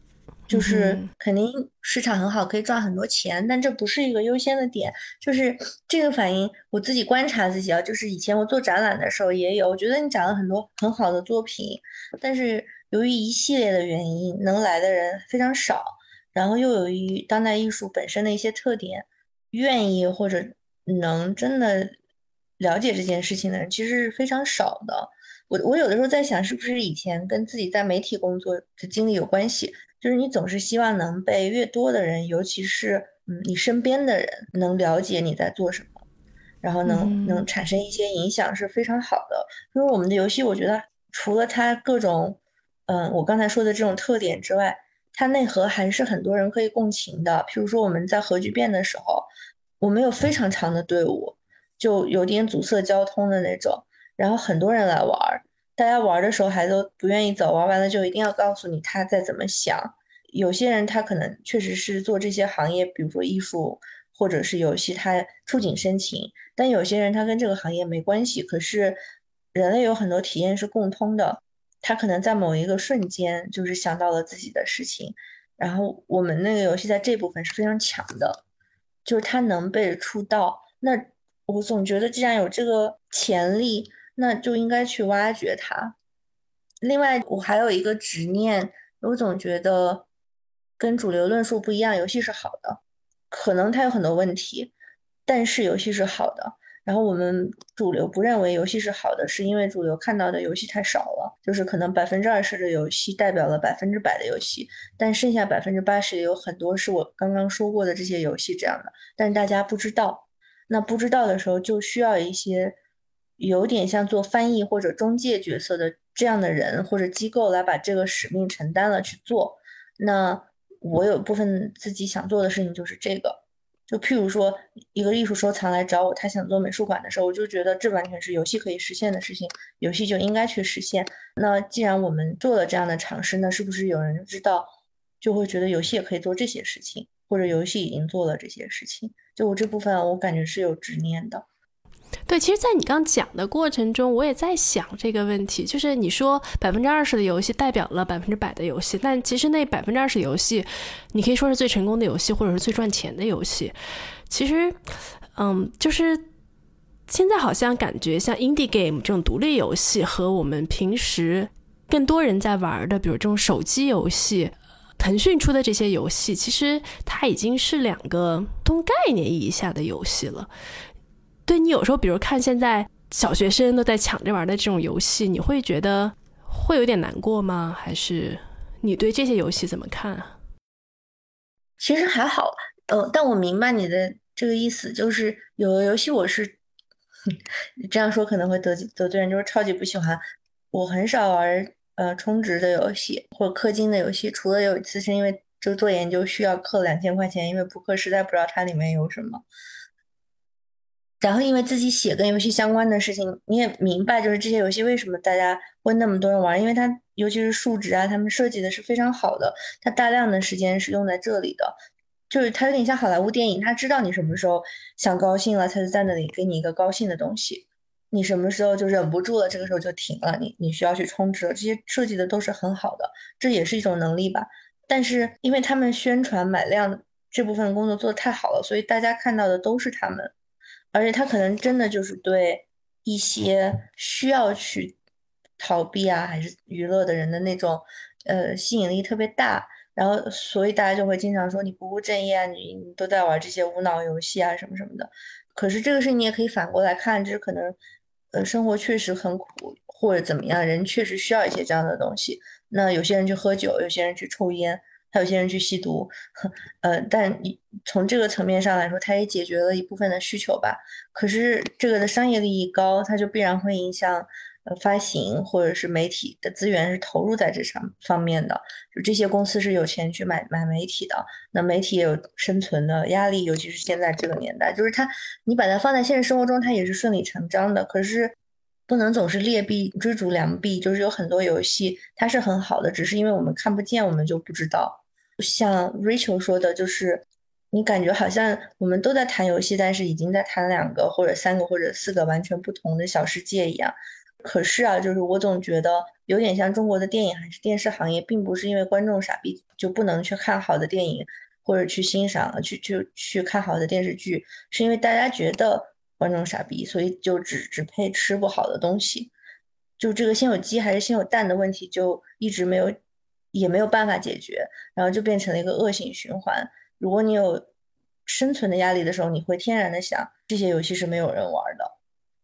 S3: 就是肯定市场很好，可以赚很多钱，但这不是一个优先的点。就是这个反应，我自己观察自己啊，就是以前我做展览的时候也有，我觉得你讲了很多很好的作品，但是由于一系列的原因，能来的人非常少，然后又由于当代艺术本身的一些特点，愿意或者能真的了解这件事情的人其实是非常少的。我我有的时候在想，是不是以前跟自己在媒体工作的经历有关系？就是你总是希望能被越多的人，尤其是嗯你身边的人能了解你在做什么，然后能能产生一些影响是非常好的。因为我们的游戏，我觉得除了它各种嗯我刚才说的这种特点之外，它内核还是很多人可以共情的。譬如说我们在核聚变的时候，我们有非常长的队伍，就有点阻塞交通的那种，然后很多人来玩儿。大家玩的时候还都不愿意走，玩完了就一定要告诉你他在怎么想。有些人他可能确实是做这些行业，比如说艺术或者是游戏，他触景生情。但有些人他跟这个行业没关系，可是人类有很多体验是共通的。他可能在某一个瞬间就是想到了自己的事情。然后我们那个游戏在这部分是非常强的，就是它能被触到。那我总觉得既然有这个潜力。那就应该去挖掘它。另外，我还有一个执念，我总觉得跟主流论述不一样，游戏是好的，可能它有很多问题，但是游戏是好的。然后我们主流不认为游戏是好的，是因为主流看到的游戏太少了，就是可能百分之二十的游戏代表了百分之百的游戏，但剩下百分之八十有很多是我刚刚说过的这些游戏这样的，但是大家不知道。那不知道的时候，就需要一些。有点像做翻译或者中介角色的这样的人或者机构来把这个使命承担了去做。那我有部分自己想做的事情就是这个。就譬如说，一个艺术收藏来找我，他想做美术馆的时候，我就觉得这完全是游戏可以实现的事情，游戏就应该去实现。那既然我们做了这样的尝试，那是不是有人知道，就会觉得游戏也可以做这些事情，或者游戏已经做了这些事情？就我这部分，我感觉是有执念的。
S1: 对，其实，在你刚讲的过程中，我也在想这个问题，就是你说百分之二十的游戏代表了百分之百的游戏，但其实那百分之二十游戏，你可以说是最成功的游戏，或者是最赚钱的游戏。其实，嗯，就是现在好像感觉像 indie game 这种独立游戏和我们平时更多人在玩的，比如这种手机游戏，腾讯出的这些游戏，其实它已经是两个同概念意义下的游戏了。对你有时候，比如看现在小学生都在抢着玩的这种游戏，你会觉得会有点难过吗？还是你对这些游戏怎么看啊？
S3: 其实还好，呃，但我明白你的这个意思，就是有的游戏我是 这样说可能会得得罪人，就是超级不喜欢。我很少玩呃充值的游戏或氪金的游戏，除了有一次是因为就做研究需要氪两千块钱，因为扑克实在不知道它里面有什么。然后，因为自己写跟游戏相关的事情，你也明白，就是这些游戏为什么大家会那么多人玩，因为它尤其是数值啊，他们设计的是非常好的，它大量的时间是用在这里的，就是它有点像好莱坞电影，他知道你什么时候想高兴了，他就在那里给你一个高兴的东西，你什么时候就忍不住了，这个时候就停了，你你需要去充值了，这些设计的都是很好的，这也是一种能力吧。但是因为他们宣传买量这部分工作做的太好了，所以大家看到的都是他们。而且他可能真的就是对一些需要去逃避啊，还是娱乐的人的那种，呃，吸引力特别大。然后，所以大家就会经常说你不务正业啊，你你都在玩这些无脑游戏啊，什么什么的。可是这个事你也可以反过来看，就是可能，呃，生活确实很苦，或者怎么样，人确实需要一些这样的东西。那有些人去喝酒，有些人去抽烟。还有些人去吸毒，呃，但从这个层面上来说，它也解决了一部分的需求吧。可是这个的商业利益高，它就必然会影响呃发行或者是媒体的资源是投入在这上方面的。就这些公司是有钱去买买媒体的，那媒体也有生存的压力，尤其是现在这个年代，就是它你把它放在现实生活中，它也是顺理成章的。可是不能总是劣币追逐良币，就是有很多游戏它是很好的，只是因为我们看不见，我们就不知道。像 Rachel 说的，就是你感觉好像我们都在谈游戏，但是已经在谈两个或者三个或者四个完全不同的小世界一样。可是啊，就是我总觉得有点像中国的电影还是电视行业，并不是因为观众傻逼就不能去看好的电影或者去欣赏去去去看好的电视剧，是因为大家觉得观众傻逼，所以就只只配吃不好的东西。就这个先有鸡还是先有蛋的问题，就一直没有。也没有办法解决，然后就变成了一个恶性循环。如果你有生存的压力的时候，你会天然的想这些游戏是没有人玩的。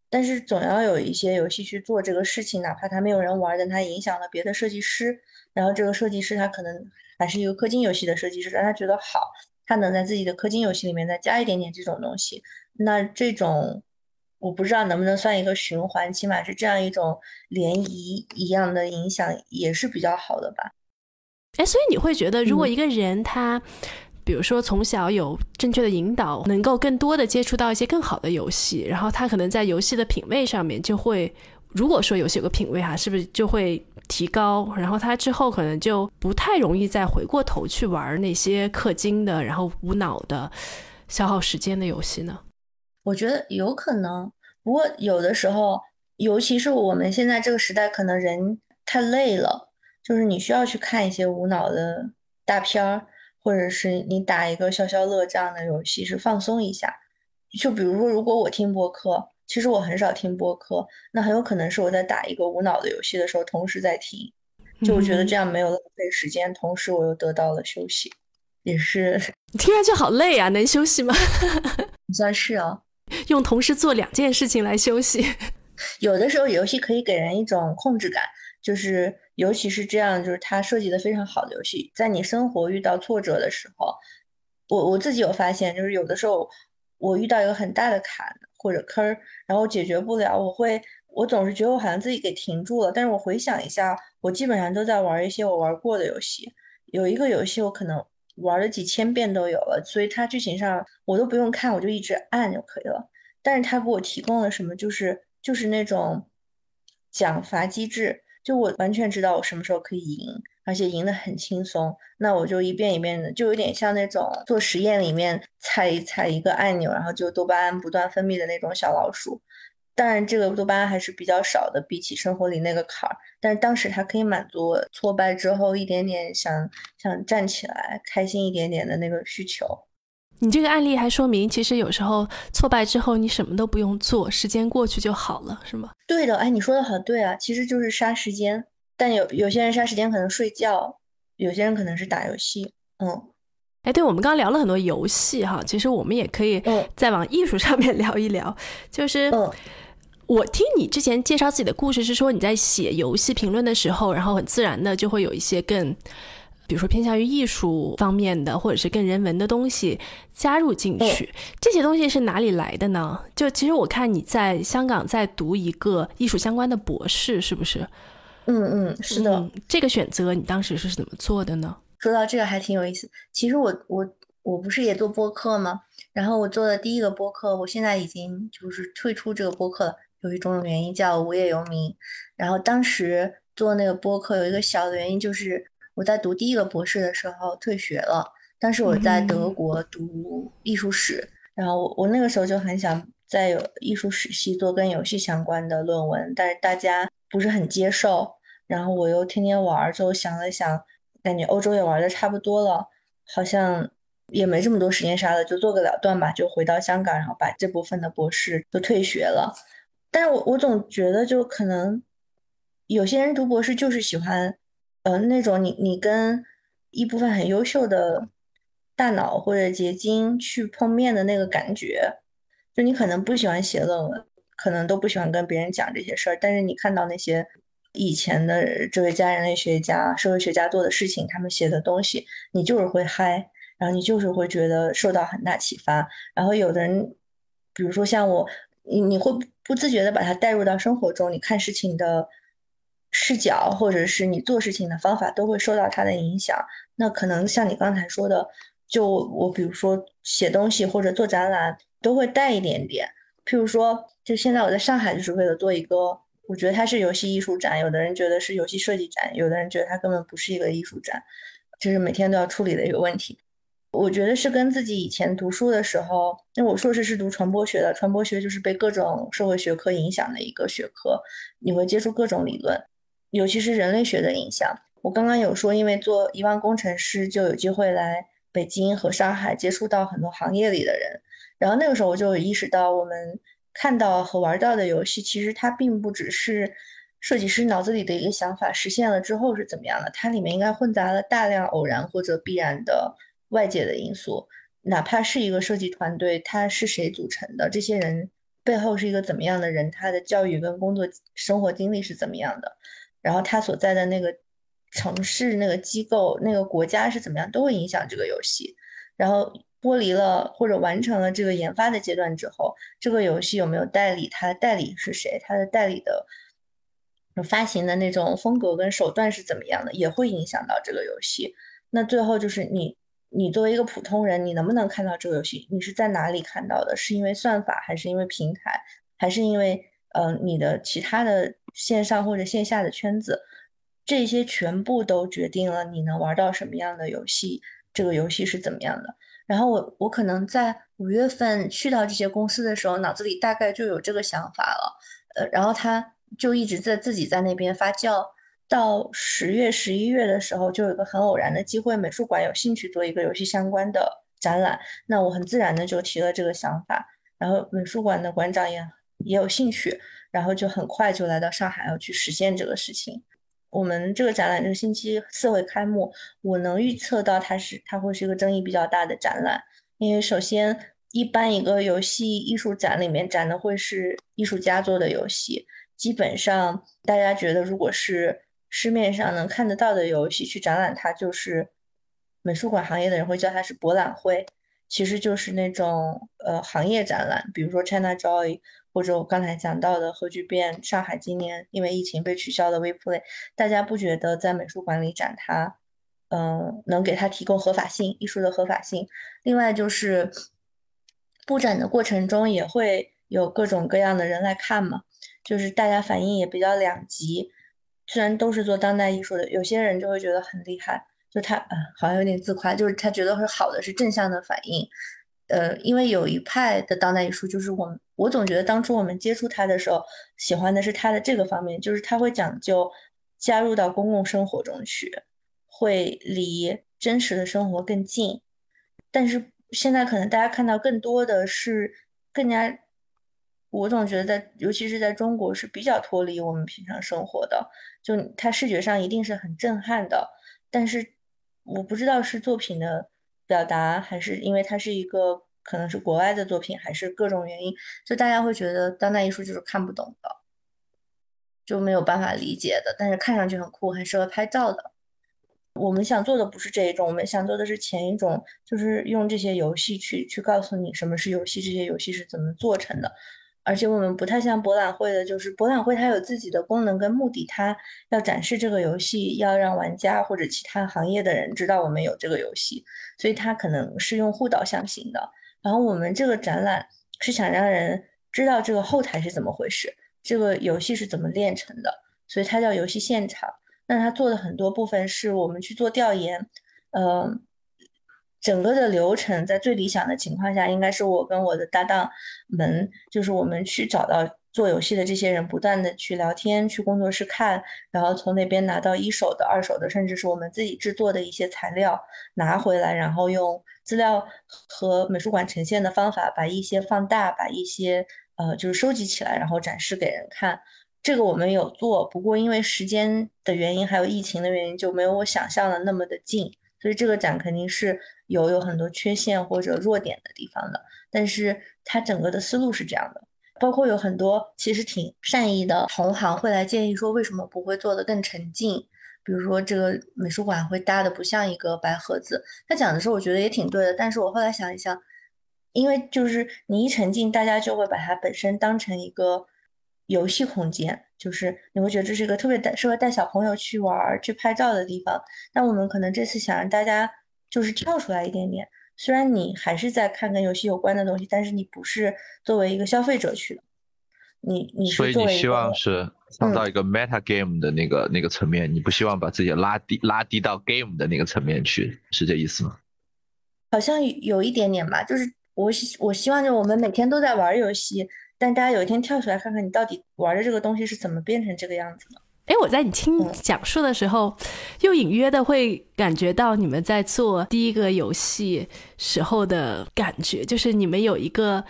S3: 但是总要有一些游戏去做这个事情，哪怕它没有人玩，但它影响了别的设计师。然后这个设计师他可能还是一个氪金游戏的设计师，但他觉得好，他能在自己的氪金游戏里面再加一点点这种东西。那这种我不知道能不能算一个循环，起码是这样一种涟漪一样的影响，也是比较好的吧。
S1: 哎，所以你会觉得，如果一个人他，比如说从小有正确的引导，能够更多的接触到一些更好的游戏，然后他可能在游戏的品味上面就会，如果说游戏有个品味哈，是不是就会提高？然后他之后可能就不太容易再回过头去玩那些氪金的，然后无脑的消耗时间的游戏呢？
S3: 我觉得有可能，不过有的时候，尤其是我们现在这个时代，可能人太累了。就是你需要去看一些无脑的大片儿，或者是你打一个消消乐这样的游戏，是放松一下。就比如说，如果我听播客，其实我很少听播客，那很有可能是我在打一个无脑的游戏的时候，同时在听。就我觉得这样没有浪费时间，同时我又得到了休息，也是
S1: 听上去好累啊，能休息吗？
S3: 算是啊，
S1: 用同时做两件事情来休息。
S3: 有的时候游戏可以给人一种控制感。就是，尤其是这样，就是它设计的非常好的游戏，在你生活遇到挫折的时候，我我自己有发现，就是有的时候我遇到一个很大的坎或者坑，然后解决不了，我会，我总是觉得我好像自己给停住了。但是我回想一下，我基本上都在玩一些我玩过的游戏。有一个游戏我可能玩了几千遍都有了，所以它剧情上我都不用看，我就一直按就可以了。但是它给我提供了什么？就是就是那种奖罚机制，就我完全知道我什么时候可以赢，而且赢得很轻松。那我就一遍一遍的，就有点像那种做实验里面踩一踩一个按钮，然后就多巴胺不断分泌的那种小老鼠。当然，这个多巴胺还是比较少的，比起生活里那个坎儿。但是当时它可以满足我挫败之后一点点想想站起来、开心一点点的那个需求。
S1: 你这个案例还说明，其实有时候挫败之后你什么都不用做，时间过去就好了，是吗？
S3: 对的，哎，你说的很对啊，其实就是杀时间。但有有些人杀时间可能睡觉，有些人可能是打游戏。嗯，
S1: 哎，对，我们刚刚聊了很多游戏哈，其实我们也可以再往艺术上面聊一聊，就是。我听你之前介绍自己的故事是说你在写游戏评论的时候，然后很自然的就会有一些更，比如说偏向于艺术方面的，或者是更人文的东西加入进去。这些东西是哪里来的呢？就其实我看你在香港在读一个艺术相关的博士，是不是？
S3: 嗯嗯，是的。
S1: 这个选择你当时是怎么做的呢？
S3: 说到这个还挺有意思。其实我我我不是也做播客吗？然后我做的第一个播客，我现在已经就是退出这个播客了。有一种原因叫无业游民，然后当时做那个播客有一个小的原因，就是我在读第一个博士的时候退学了。但是我在德国读艺术史，然后我我那个时候就很想在有艺术史系做跟游戏相关的论文，但是大家不是很接受。然后我又天天玩，就想了想，感觉欧洲也玩的差不多了，好像也没这么多时间啥的，就做个了断吧，就回到香港，然后把这部分的博士都退学了。但是我我总觉得，就可能有些人读博士就是喜欢，呃，那种你你跟一部分很优秀的大脑或者结晶去碰面的那个感觉。就你可能不喜欢写论文，可能都不喜欢跟别人讲这些事儿，但是你看到那些以前的这位家人类学家、社会学家做的事情，他们写的东西，你就是会嗨，然后你就是会觉得受到很大启发。然后有的人，比如说像我。你你会不自觉的把它带入到生活中，你看事情的视角，或者是你做事情的方法，都会受到它的影响。那可能像你刚才说的，就我比如说写东西或者做展览，都会带一点点。譬如说，就现在我在上海，就是为了做一个，我觉得它是游戏艺术展，有的人觉得是游戏设计展，有的人觉得它根本不是一个艺术展，就是每天都要处理的一个问题。我觉得是跟自己以前读书的时候，因为我硕士是读传播学的，传播学就是被各种社会学科影响的一个学科，你会接触各种理论，尤其是人类学的影响。我刚刚有说，因为做一万工程师就有机会来北京和上海接触到很多行业里的人，然后那个时候我就意识到，我们看到和玩到的游戏，其实它并不只是设计师脑子里的一个想法实现了之后是怎么样的，它里面应该混杂了大量偶然或者必然的。外界的因素，哪怕是一个设计团队，他是谁组成的？这些人背后是一个怎么样的人？他的教育跟工作生活经历是怎么样的？然后他所在的那个城市、那个机构、那个国家是怎么样，都会影响这个游戏。然后剥离了或者完成了这个研发的阶段之后，这个游戏有没有代理？它的代理是谁？它的代理的发行的那种风格跟手段是怎么样的？也会影响到这个游戏。那最后就是你。你作为一个普通人，你能不能看到这个游戏？你是在哪里看到的？是因为算法，还是因为平台，还是因为呃你的其他的线上或者线下的圈子？这些全部都决定了你能玩到什么样的游戏，这个游戏是怎么样的。然后我我可能在五月份去到这些公司的时候，脑子里大概就有这个想法了，呃，然后他就一直在自己在那边发酵。到十月、十一月的时候，就有个很偶然的机会，美术馆有兴趣做一个游戏相关的展览，那我很自然的就提了这个想法，然后美术馆的馆长也也有兴趣，然后就很快就来到上海要去实现这个事情。我们这个展览这个星期四会开幕，我能预测到它是它会是一个争议比较大的展览，因为首先一般一个游戏艺术展里面展的会是艺术家做的游戏，基本上大家觉得如果是市面上能看得到的游戏去展览它，就是美术馆行业的人会叫它是博览会，其实就是那种呃行业展览，比如说 China Joy 或者我刚才讲到的核聚变，上海今年因为疫情被取消的 WePlay，大家不觉得在美术馆里展它嗯，能给他提供合法性，艺术的合法性。另外就是布展的过程中也会有各种各样的人来看嘛，就是大家反应也比较两极。虽然都是做当代艺术的，有些人就会觉得很厉害，就他啊，好像有点自夸，就是他觉得是好的，是正向的反应。呃，因为有一派的当代艺术，就是我们我总觉得当初我们接触他的时候，喜欢的是他的这个方面，就是他会讲究加入到公共生活中去，会离真实的生活更近。但是现在可能大家看到更多的是更加，我总觉得在，尤其是在中国是比较脱离我们平常生活的，就它视觉上一定是很震撼的，但是我不知道是作品的。表达还是因为它是一个可能是国外的作品，还是各种原因，就大家会觉得当代艺术就是看不懂的，就没有办法理解的。但是看上去很酷，很适合拍照的。我们想做的不是这一种，我们想做的是前一种，就是用这些游戏去去告诉你什么是游戏，这些游戏是怎么做成的。而且我们不太像博览会的，就是博览会它有自己的功能跟目的，它要展示这个游戏，要让玩家或者其他行业的人知道我们有这个游戏，所以它可能是用互导向型的。然后我们这个展览是想让人知道这个后台是怎么回事，这个游戏是怎么炼成的，所以它叫游戏现场。那它做的很多部分是我们去做调研，嗯。整个的流程在最理想的情况下，应该是我跟我的搭档们，就是我们去找到做游戏的这些人，不断的去聊天，去工作室看，然后从那边拿到一手的、二手的，甚至是我们自己制作的一些材料拿回来，然后用资料和美术馆呈现的方法，把一些放大，把一些呃就是收集起来，然后展示给人看。这个我们有做，不过因为时间的原因，还有疫情的原因，就没有我想象的那么的近。所以这个展肯定是有有很多缺陷或者弱点的地方的，但是它整个的思路是这样的，包括有很多其实挺善意的同行会来建议说，为什么不会做得更沉浸？比如说这个美术馆会搭的不像一个白盒子。他讲的时候我觉得也挺对的，但是我后来想一想，因为就是你一沉浸，大家就会把它本身当成一个游戏空间。就是你会觉得这是一个特别带适合带小朋友去玩、去拍照的地方。但我们可能这次想让大家就是跳出来一点点，虽然你还是在看跟游戏有关的东西，但是你不是作为一个消费者去的，你你
S2: 所以你希望是创造一个 meta game 的那个那个层面，你不希望把自己拉低拉低到 game 的那个层面去，是这意思吗？
S3: 好像有一点点吧，就是我希我希望就我们每天都在玩游戏。但大家有一天跳出来看看，你到底玩的这个东西是怎么变成这个样子的？
S1: 哎，我在你听讲述的时候，又隐约的会感觉到你们在做第一个游戏时候的感觉，就是你们有一个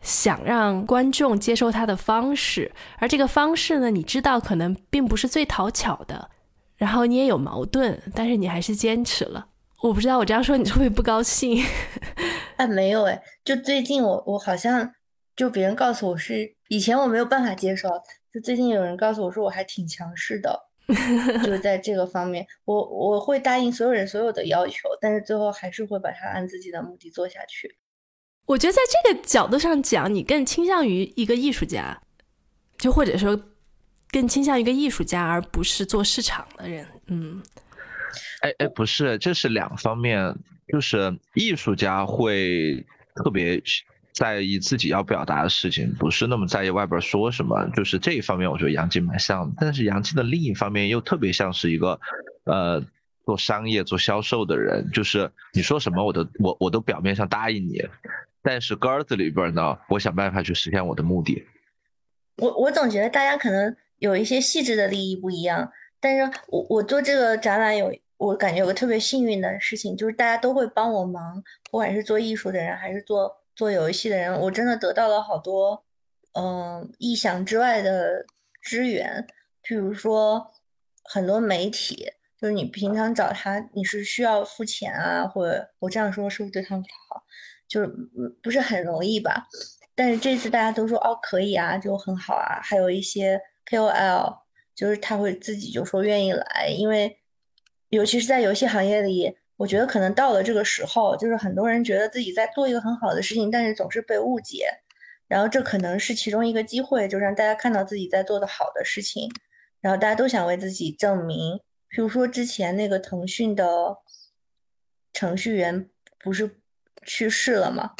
S1: 想让观众接受它的方式，而这个方式呢，你知道可能并不是最讨巧的，然后你也有矛盾，但是你还是坚持了。我不知道我这样说你会不会不高兴？
S3: 哎，没有哎，就最近我我好像。就别人告诉我是以前我没有办法接受，就最近有人告诉我说我还挺强势的，就是在这个方面，我我会答应所有人所有的要求，但是最后还是会把它按自己的目的做下去。
S1: 我觉得在这个角度上讲，你更倾向于一个艺术家，就或者说更倾向于一个艺术家，而不是做市场的人。嗯，
S2: 哎哎，不是，这是两方面，就是艺术家会特别。在意自己要表达的事情，不是那么在意外边说什么，就是这一方面，我觉得杨静蛮像的。但是杨静的另一方面又特别像是一个，呃，做商业、做销售的人，就是你说什么我都我我都表面上答应你，但是根子里边呢，我想办法去实现我的目的。
S3: 我我总觉得大家可能有一些细致的利益不一样，但是我我做这个展览有，我感觉有个特别幸运的事情，就是大家都会帮我忙，不管是做艺术的人还是做。做游戏的人，我真的得到了好多，嗯，意想之外的支援。譬如说，很多媒体，就是你平常找他，你是需要付钱啊，或者我这样说是不是对他们不太好？就是不是很容易吧？但是这次大家都说哦可以啊，就很好啊。还有一些 KOL，就是他会自己就说愿意来，因为尤其是在游戏行业里。我觉得可能到了这个时候，就是很多人觉得自己在做一个很好的事情，但是总是被误解，然后这可能是其中一个机会，就让大家看到自己在做的好的事情，然后大家都想为自己证明比如说之前那个腾讯的程序员不是去世了嘛，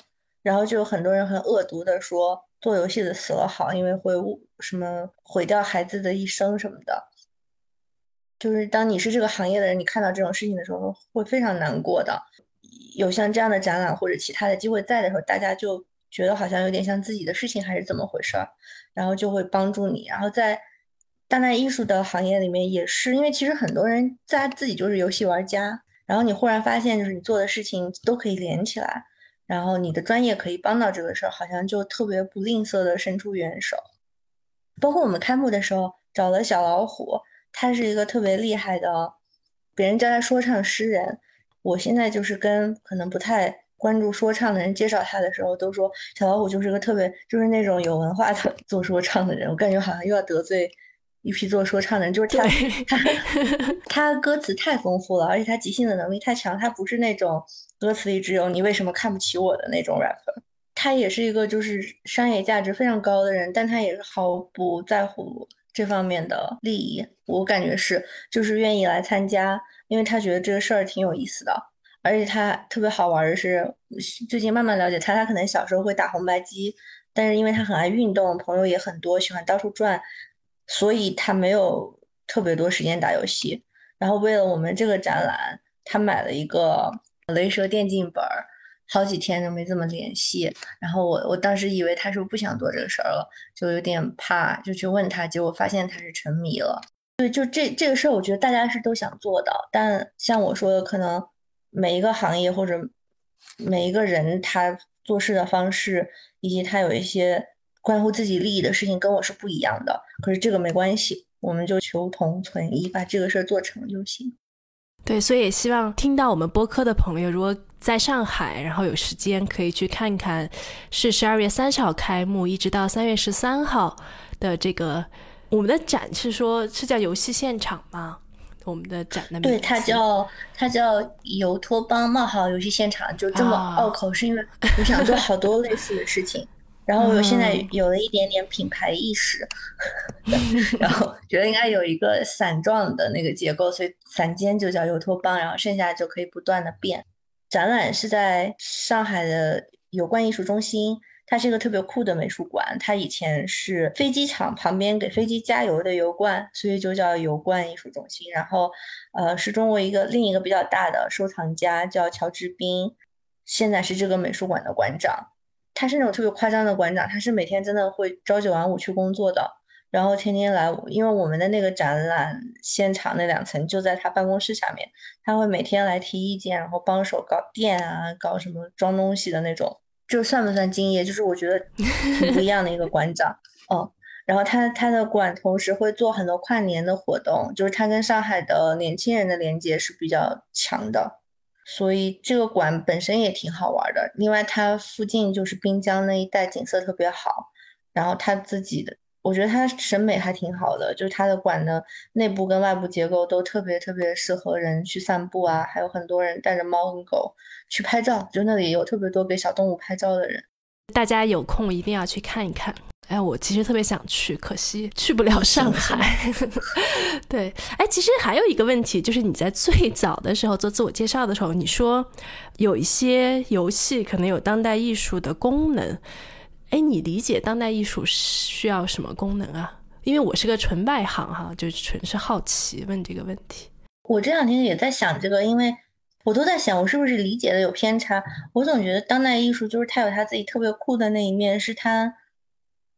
S3: 然后就有很多人很恶毒的说做游戏的死了好，因为会误什么毁掉孩子的一生什么的。就是当你是这个行业的人，你看到这种事情的时候会非常难过的。有像这样的展览或者其他的机会在的时候，大家就觉得好像有点像自己的事情还是怎么回事儿，然后就会帮助你。然后在当代艺术的行业里面也是，因为其实很多人在自己就是游戏玩家，然后你忽然发现就是你做的事情都可以连起来，然后你的专业可以帮到这个事儿，好像就特别不吝啬的伸出援手。包括我们开幕的时候找了小老虎，他是一个特别厉害的，别人叫他说唱诗人。我现在就是跟可能不太关注说唱的人介绍他的时候，都说小老虎就是个特别就是那种有文化的 做说唱的人。我感觉好像又要得罪一批做说唱的人，就是他他 他歌词太丰富了，而且他即兴的能力太强。他不是那种歌词里只有你为什么看不起我的那种 rapper。他也是一个就是商业价值非常高的人，但他也是毫不在乎这方面的利益。我感觉是就是愿意来参加。因为他觉得这个事儿挺有意思的，而且他特别好玩的是，最近慢慢了解他，他可能小时候会打红白机，但是因为他很爱运动，朋友也很多，喜欢到处转，所以他没有特别多时间打游戏。然后为了我们这个展览，他买了一个雷蛇电竞本儿，好几天都没怎么联系。然后我我当时以为他是不想做这个事儿了，就有点怕，就去问他，结果发现他是沉迷了。对，就这这个事儿，我觉得大家是都想做的，但像我说的，可能每一个行业或者每一个人他做事的方式，以及他有一些关乎自己利益的事情，跟我是不一样的。可是这个没关系，我们就求同存异，把这个事儿做成就行。
S1: 对，所以也希望听到我们播客的朋友，如果在上海，然后有时间可以去看看，是十二月三十号开幕，一直到三月十三号的这个。我们的展是说，是叫游戏现场吗？我们的展的名
S3: 对，它叫它叫游托邦冒号游戏现场，就这么拗口，是因为我想做好多类似的事情，然后我现在有了一点点品牌意识，然后觉得应该有一个伞状的那个结构，所以伞尖就叫游托邦，然后剩下就可以不断的变。展览是在上海的有关艺术中心。它是一个特别酷的美术馆，它以前是飞机场旁边给飞机加油的油罐，所以就叫油罐艺术中心。然后，呃，是中国一个另一个比较大的收藏家叫乔治斌，现在是这个美术馆的馆长。他是那种特别夸张的馆长，他是每天真的会朝九晚五去工作的，然后天天来，因为我们的那个展览现场那两层就在他办公室下面，他会每天来提意见，然后帮手搞电啊，搞什么装东西的那种。这算不算敬业？就是我觉得挺不一样的一个馆长，嗯，然后他他的馆同时会做很多跨年的活动，就是他跟上海的年轻人的连接是比较强的，所以这个馆本身也挺好玩的。另外，它附近就是滨江那一带景色特别好，然后他自己的。我觉得他审美还挺好的，就是他的馆的内部跟外部结构都特别特别适合人去散步啊，还有很多人带着猫跟狗去拍照，就那里有特别多给小动物拍照的人。
S1: 大家有空一定要去看一看。哎，我其实特别想去，可惜去不了 上海。对，哎，其实还有一个问题，就是你在最早的时候做自我介绍的时候，你说有一些游戏可能有当代艺术的功能。哎，你理解当代艺术需要什么功能啊？因为我是个纯外行哈，就纯是好奇问这个问题。
S3: 我这两天也在想这个，因为我都在想，我是不是理解的有偏差？我总觉得当代艺术就是它有它自己特别酷的那一面，是它，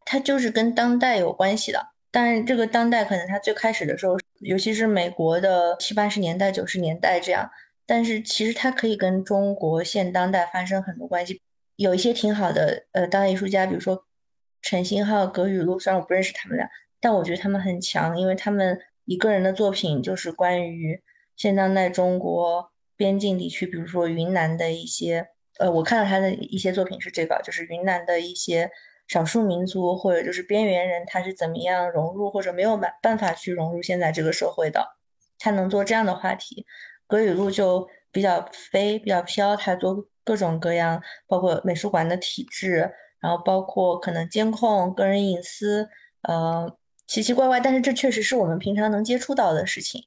S3: 它就是跟当代有关系的。但是这个当代可能它最开始的时候，尤其是美国的七八十年代、九十年代这样，但是其实它可以跟中国现当代发生很多关系。有一些挺好的，呃，当代艺术家，比如说陈星浩、葛雨露，虽然我不认识他们俩，但我觉得他们很强，因为他们一个人的作品就是关于现当代中国边境地区，比如说云南的一些，呃，我看到他的一些作品是这个，就是云南的一些少数民族或者就是边缘人，他是怎么样融入或者没有办办法去融入现在这个社会的，他能做这样的话题。葛雨露就比较飞，比较飘，他做。各种各样，包括美术馆的体制，然后包括可能监控个人隐私，呃，奇奇怪怪，但是这确实是我们平常能接触到的事情。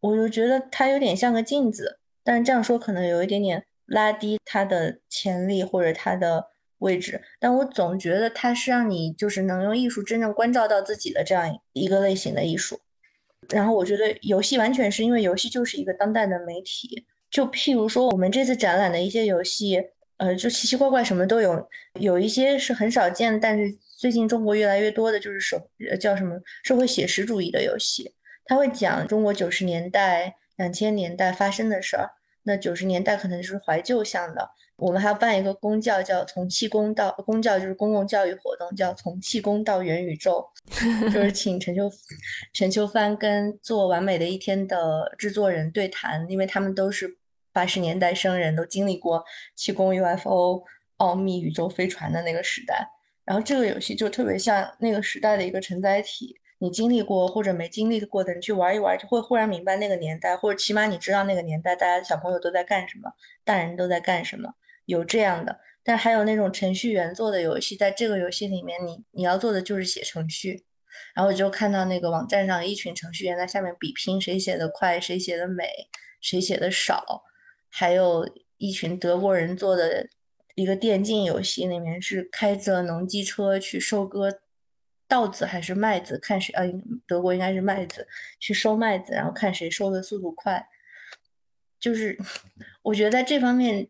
S3: 我就觉得它有点像个镜子，但是这样说可能有一点点拉低它的潜力或者它的位置。但我总觉得它是让你就是能用艺术真正关照到自己的这样一个类型的艺术。然后我觉得游戏完全是因为游戏就是一个当代的媒体，就譬如说我们这次展览的一些游戏，呃，就奇奇怪怪什么都有，有一些是很少见，但是最近中国越来越多的就是手叫什么社会写实主义的游戏，它会讲中国九十年代、两千年代发生的事儿，那九十年代可能就是怀旧向的。我们还要办一个公教，叫从气功到公教，就是公共教育活动，叫从气功到元宇宙，就是请陈秋 陈秋帆跟做完美的一天的制作人对谈，因为他们都是八十年代生人，都经历过气功、UFO、奥秘、宇宙飞船的那个时代，然后这个游戏就特别像那个时代的一个承载体。你经历过或者没经历过的，你去玩一玩，就会忽然明白那个年代，或者起码你知道那个年代大家小朋友都在干什么，大人都在干什么。有这样的，但还有那种程序员做的游戏，在这个游戏里面，你你要做的就是写程序，然后我就看到那个网站上一群程序员在下面比拼谁写的快，谁写的美，谁写的少，还有一群德国人做的一个电竞游戏，里面是开着农机车去收割稻子还是麦子，看谁啊，德国应该是麦子，去收麦子，然后看谁收的速度快，就是 我觉得在这方面。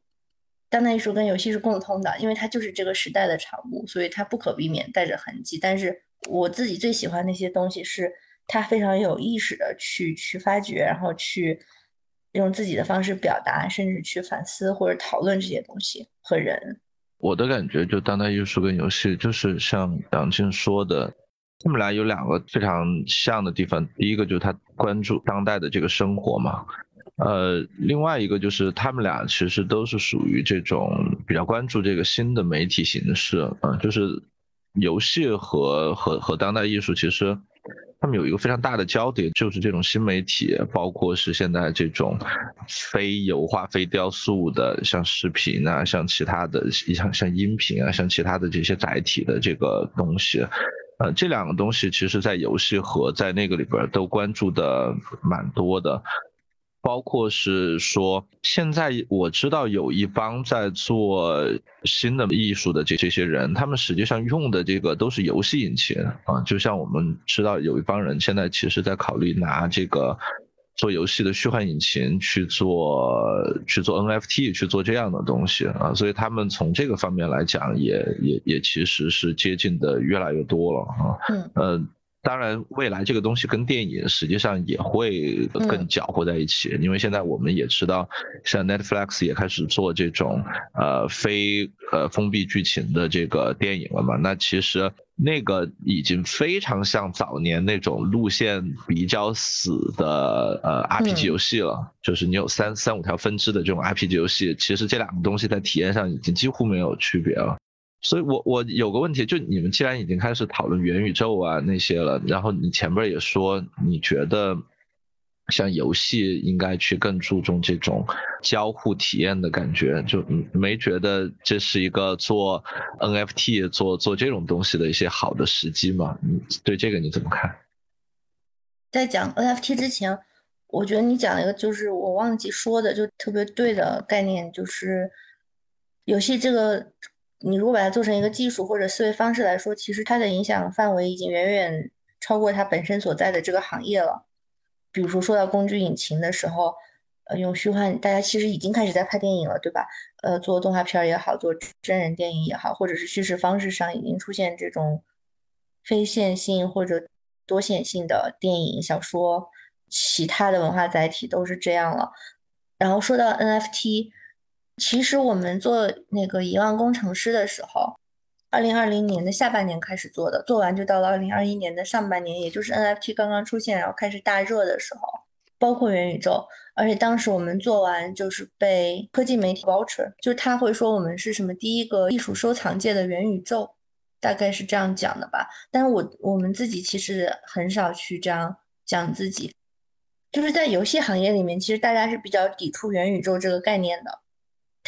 S3: 当代艺术跟游戏是共通的，因为它就是这个时代的产物，所以它不可避免带着痕迹。但是我自己最喜欢那些东西，是它非常有意识的去去发掘，然后去用自己的方式表达，甚至去反思或者讨论这些东西和人。
S2: 我的感觉就当代艺术跟游戏，就是像杨静说的，他们俩有两个非常像的地方。第一个就是他关注当代的这个生活嘛。呃，另外一个就是他们俩其实都是属于这种比较关注这个新的媒体形式，啊，就是游戏和和和当代艺术，其实他们有一个非常大的焦点，就是这种新媒体，包括是现在这种非油画、非雕塑的，像视频啊，像其他的像像音频啊，像其他的这些载体的这个东西，呃，这两个东西其实在游戏和在那个里边都关注的蛮多的。包括是说，现在我知道有一帮在做新的艺术的这这些人，他们实际上用的这个都是游戏引擎啊，就像我们知道有一帮人现在其实在考虑拿这个做游戏的虚幻引擎去做去做 NFT 去做这样的东西啊，所以他们从这个方面来讲，也也也其实是接近的越来越多了啊，嗯呃。当然，未来这个东西跟电影实际上也会更搅和在一起，因为现在我们也知道，像 Netflix 也开始做这种呃非呃封闭剧情的这个电影了嘛。那其实那个已经非常像早年那种路线比较死的呃 RPG 游戏了，就是你有三三五条分支的这种 RPG 游戏，其实这两个东西在体验上已经几乎没有区别了。所以，我我有个问题，就你们既然已经开始讨论元宇宙啊那些了，然后你前边也说你觉得像游戏应该去更注重这种交互体验的感觉，就没觉得这是一个做 NFT 做做这种东西的一些好的时机吗？你对这个你怎么看？
S3: 在讲 NFT 之前，我觉得你讲了一个就是我忘记说的，就特别对的概念，就是游戏这个。你如果把它做成一个技术或者思维方式来说，其实它的影响范围已经远远超过它本身所在的这个行业了。比如说说到工具引擎的时候，呃，用虚幻，大家其实已经开始在拍电影了，对吧？呃，做动画片也好，做真人电影也好，或者是叙事方式上已经出现这种非线性或者多线性的电影、小说，其他的文化载体都是这样了。然后说到 NFT。其实我们做那个遗忘工程师的时候，二零二零年的下半年开始做的，做完就到了二零二一年的上半年，也就是 NFT 刚刚出现，然后开始大热的时候，包括元宇宙。而且当时我们做完就是被科技媒体 voucher，就是他会说我们是什么第一个艺术收藏界的元宇宙，大概是这样讲的吧。但是我我们自己其实很少去这样讲自己，就是在游戏行业里面，其实大家是比较抵触元宇宙这个概念的。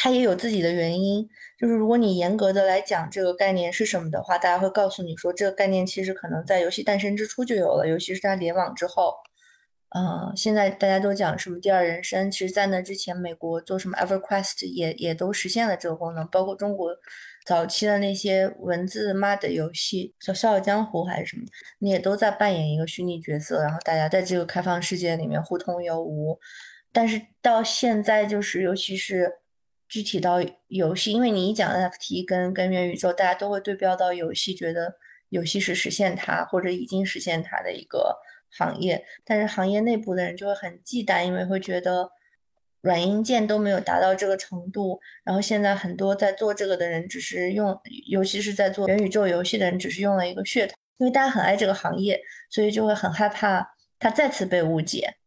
S3: 它也有自己的原因，就是如果你严格的来讲这个概念是什么的话，大家会告诉你说，这个概念其实可能在游戏诞生之初就有了，尤其是在联网之后，呃，现在大家都讲什么第二人生，其实在那之前，美国做什么 EverQuest 也也都实现了这个功能，包括中国早期的那些文字骂的游戏，叫《笑傲江湖》还是什么，你也都在扮演一个虚拟角色，然后大家在这个开放世界里面互通有无。但是到现在，就是尤其是具体到游戏，因为你一讲 NFT 跟跟元宇宙，大家都会对标到游戏，觉得游戏是实现它或者已经实现它的一个。行业，但是行业内部的人就会很忌惮，因为会觉得软硬件都没有达到这个程度。然后现在很多在做这个的人，只是用，尤其是在做元宇宙游戏的人，只是用了一个噱头，因为大家很爱这个行业，所以就会很害怕它再次被误解。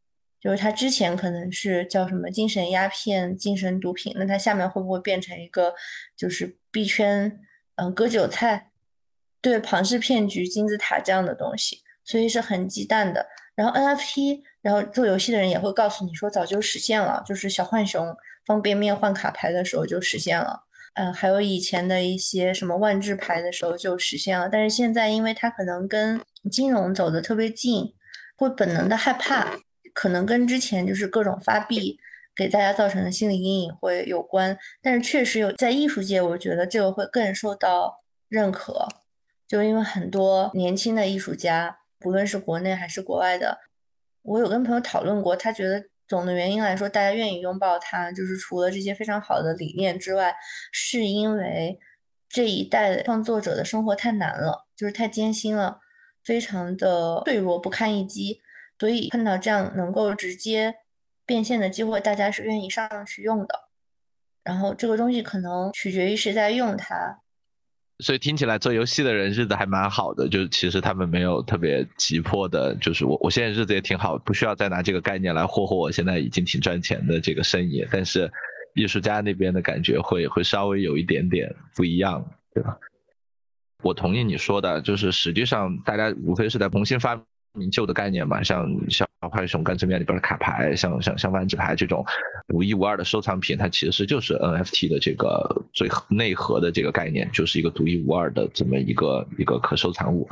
S3: 就是它之前可能是叫什么精神鸦片、精神毒品，那它下面会不会变成一个就是币圈嗯割韭菜、对庞氏骗局、金字塔这样的东西？所以是很忌惮的。然后 NFT，然后做游戏的人也会告诉你说，早就实现了，就是小浣熊方便面换卡牌的时候就实现了。嗯，还有以前的一些什么万智牌的时候就实现了。但是现在，因为它可能跟金融走的特别近，会本能的害怕，可能跟之前就是各种发币给大家造成的心理阴影会有关。但是确实有在艺术界，我觉得这个会更受到认可，就因为很多年轻的艺术家。不论是国内还是国外的，我有跟朋友讨论过，他觉得总的原因来说，大家愿意拥抱他，就是除了这些非常好的理念之外，是因为这一代创作者的生活太难了，就是太艰辛了，非常的脆弱不堪一击，所以碰到这样能够直接变现的机会，大家是愿意上去用的。然后这个东西可能取决于谁在用它。
S2: 所以听起来做游戏的人日子还蛮好的，就是其实他们没有特别急迫的，就是我我现在日子也挺好，不需要再拿这个概念来霍霍我现在已经挺赚钱的这个生意。但是艺术家那边的感觉会会稍微有一点点不一样，对吧？我同意你说的，就是实际上大家无非是在重新发。明旧的概念嘛，像像浣熊干脆面里边的卡牌，像像像万智牌这种独一无二的收藏品，它其实就是 NFT 的这个最内核的这个概念，就是一个独一无二的这么一个一个可收藏物。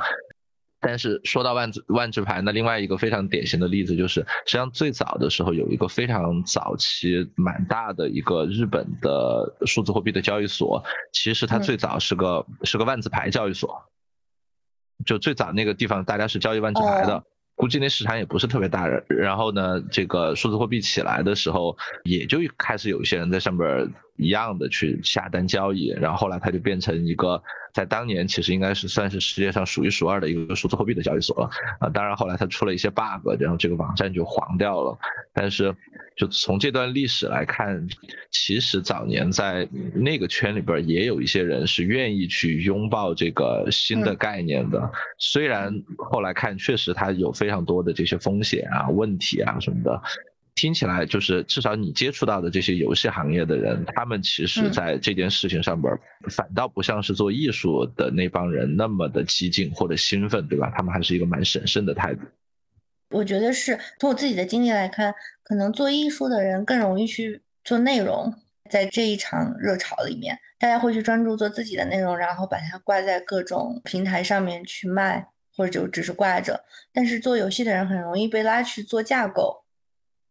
S2: 但是说到万智万智牌，那另外一个非常典型的例子就是，实际上最早的时候有一个非常早期蛮大的一个日本的数字货币的交易所，其实它最早是个是个万字牌交易所。就最早那个地方，大家是交易万智牌的，估计那市场也不是特别大。然后呢，这个数字货币起来的时候，也就开始有一些人在上边一样的去下单交易。然后后来它就变成一个。在当年，其实应该是算是世界上数一数二的一个数字货币的交易所了啊。当然后来它出了一些 bug，然后这个网站就黄掉了。但是，就从这段历史来看，其实早年在那个圈里边也有一些人是愿意去拥抱这个新的概念的。虽然后来看，确实它有非常多的这些风险啊、问题啊什么的。听起来就是至少你接触到的这些游戏行业的人，他们其实在这件事情上边，反倒不像是做艺术的那帮人那么的激进或者兴奋，对吧？他们还是一个蛮审慎的态度。
S3: 我觉得是从我自己的经历来看，可能做艺术的人更容易去做内容，在这一场热潮里面，大家会去专注做自己的内容，然后把它挂在各种平台上面去卖，或者就只是挂着。但是做游戏的人很容易被拉去做架构。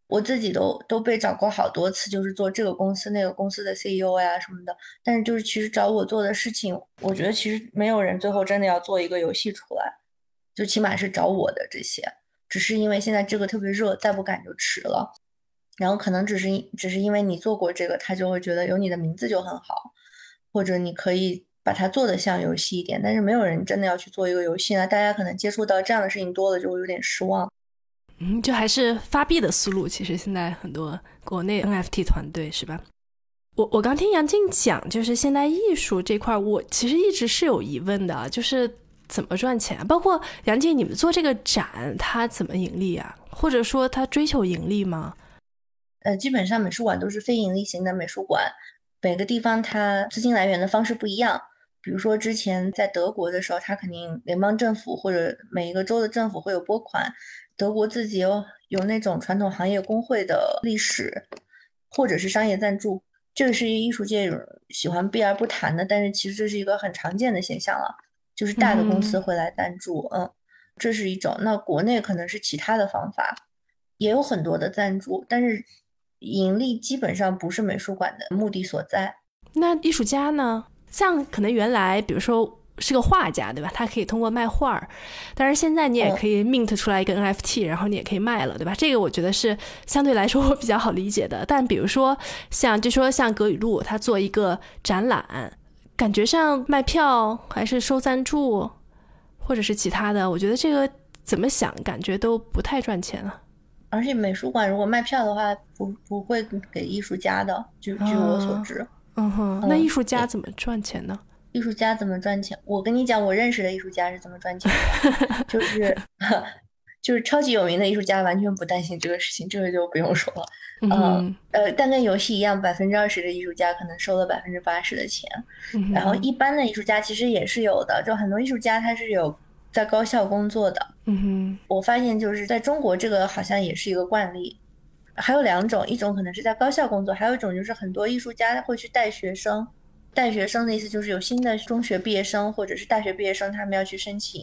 S3: 我自己都都被找过好多次，就是做这个公司那个公司的 CEO 呀什么的。但是就是其实找我做的事情，我觉得其实没有人最后真的要做一个游戏出来，就起码是找我的这些，只是因为现在这个特别热，再不赶就迟了。然后可能只是只是因为你做过这个，他就会觉得有你的名字就很好，或者你可以把它做的像游戏一点。但是没有人真的要去做一个游戏呢，大家可能接触到这样的事情多了，就会有点失望。
S1: 嗯，就还是发币的思路。其实现在很多国内 NFT 团队是吧？我我刚听杨静讲，就是现代艺术这块，我其实一直是有疑问的，就是怎么赚钱？包括杨静，你们做这个展，它怎么盈利啊？或者说它追求盈利吗？
S3: 呃，基本上美术馆都是非盈利型的美术馆，每个地方它资金来源的方式不一样。比如说之前在德国的时候，它肯定联邦政府或者每一个州的政府会有拨款。德国自己有有那种传统行业工会的历史，或者是商业赞助，这个是艺术界喜欢避而不谈的，但是其实这是一个很常见的现象了，就是大的公司会来赞助，嗯，这是一种。那国内可能是其他的方法，也有很多的赞助，但是盈利基本上不是美术馆的目的所在。
S1: 那艺术家呢？像可能原来，比如说是个画家，对吧？他可以通过卖画儿，但是现在你也可以 mint 出来一个 NFT，然后你也可以卖了，对吧？这个我觉得是相对来说我比较好理解的。但比如说像就说像葛雨露，他做一个展览，感觉上卖票还是收赞助，或者是其他的，我觉得这个怎么想，感觉都不太赚钱啊。
S3: 而且美术馆如果卖票的话，不不会给艺术家的，据据我所知。
S1: 嗯哼，那艺术家怎么赚钱呢？
S3: 艺术家怎么赚钱？我跟你讲，我认识的艺术家是怎么赚钱的，就是 就是超级有名的艺术家完全不担心这个事情，这个就不用说了。嗯呃，但跟游戏一样，百分之二十的艺术家可能收了百分之八十的钱，然后一般的艺术家其实也是有的，就很多艺术家他是有在高校工作的。
S1: 嗯哼，
S3: 我发现就是在中国这个好像也是一个惯例。还有两种，一种可能是在高校工作，还有一种就是很多艺术家会去带学生。带学生的意思就是有新的中学毕业生或者是大学毕业生，他们要去申请，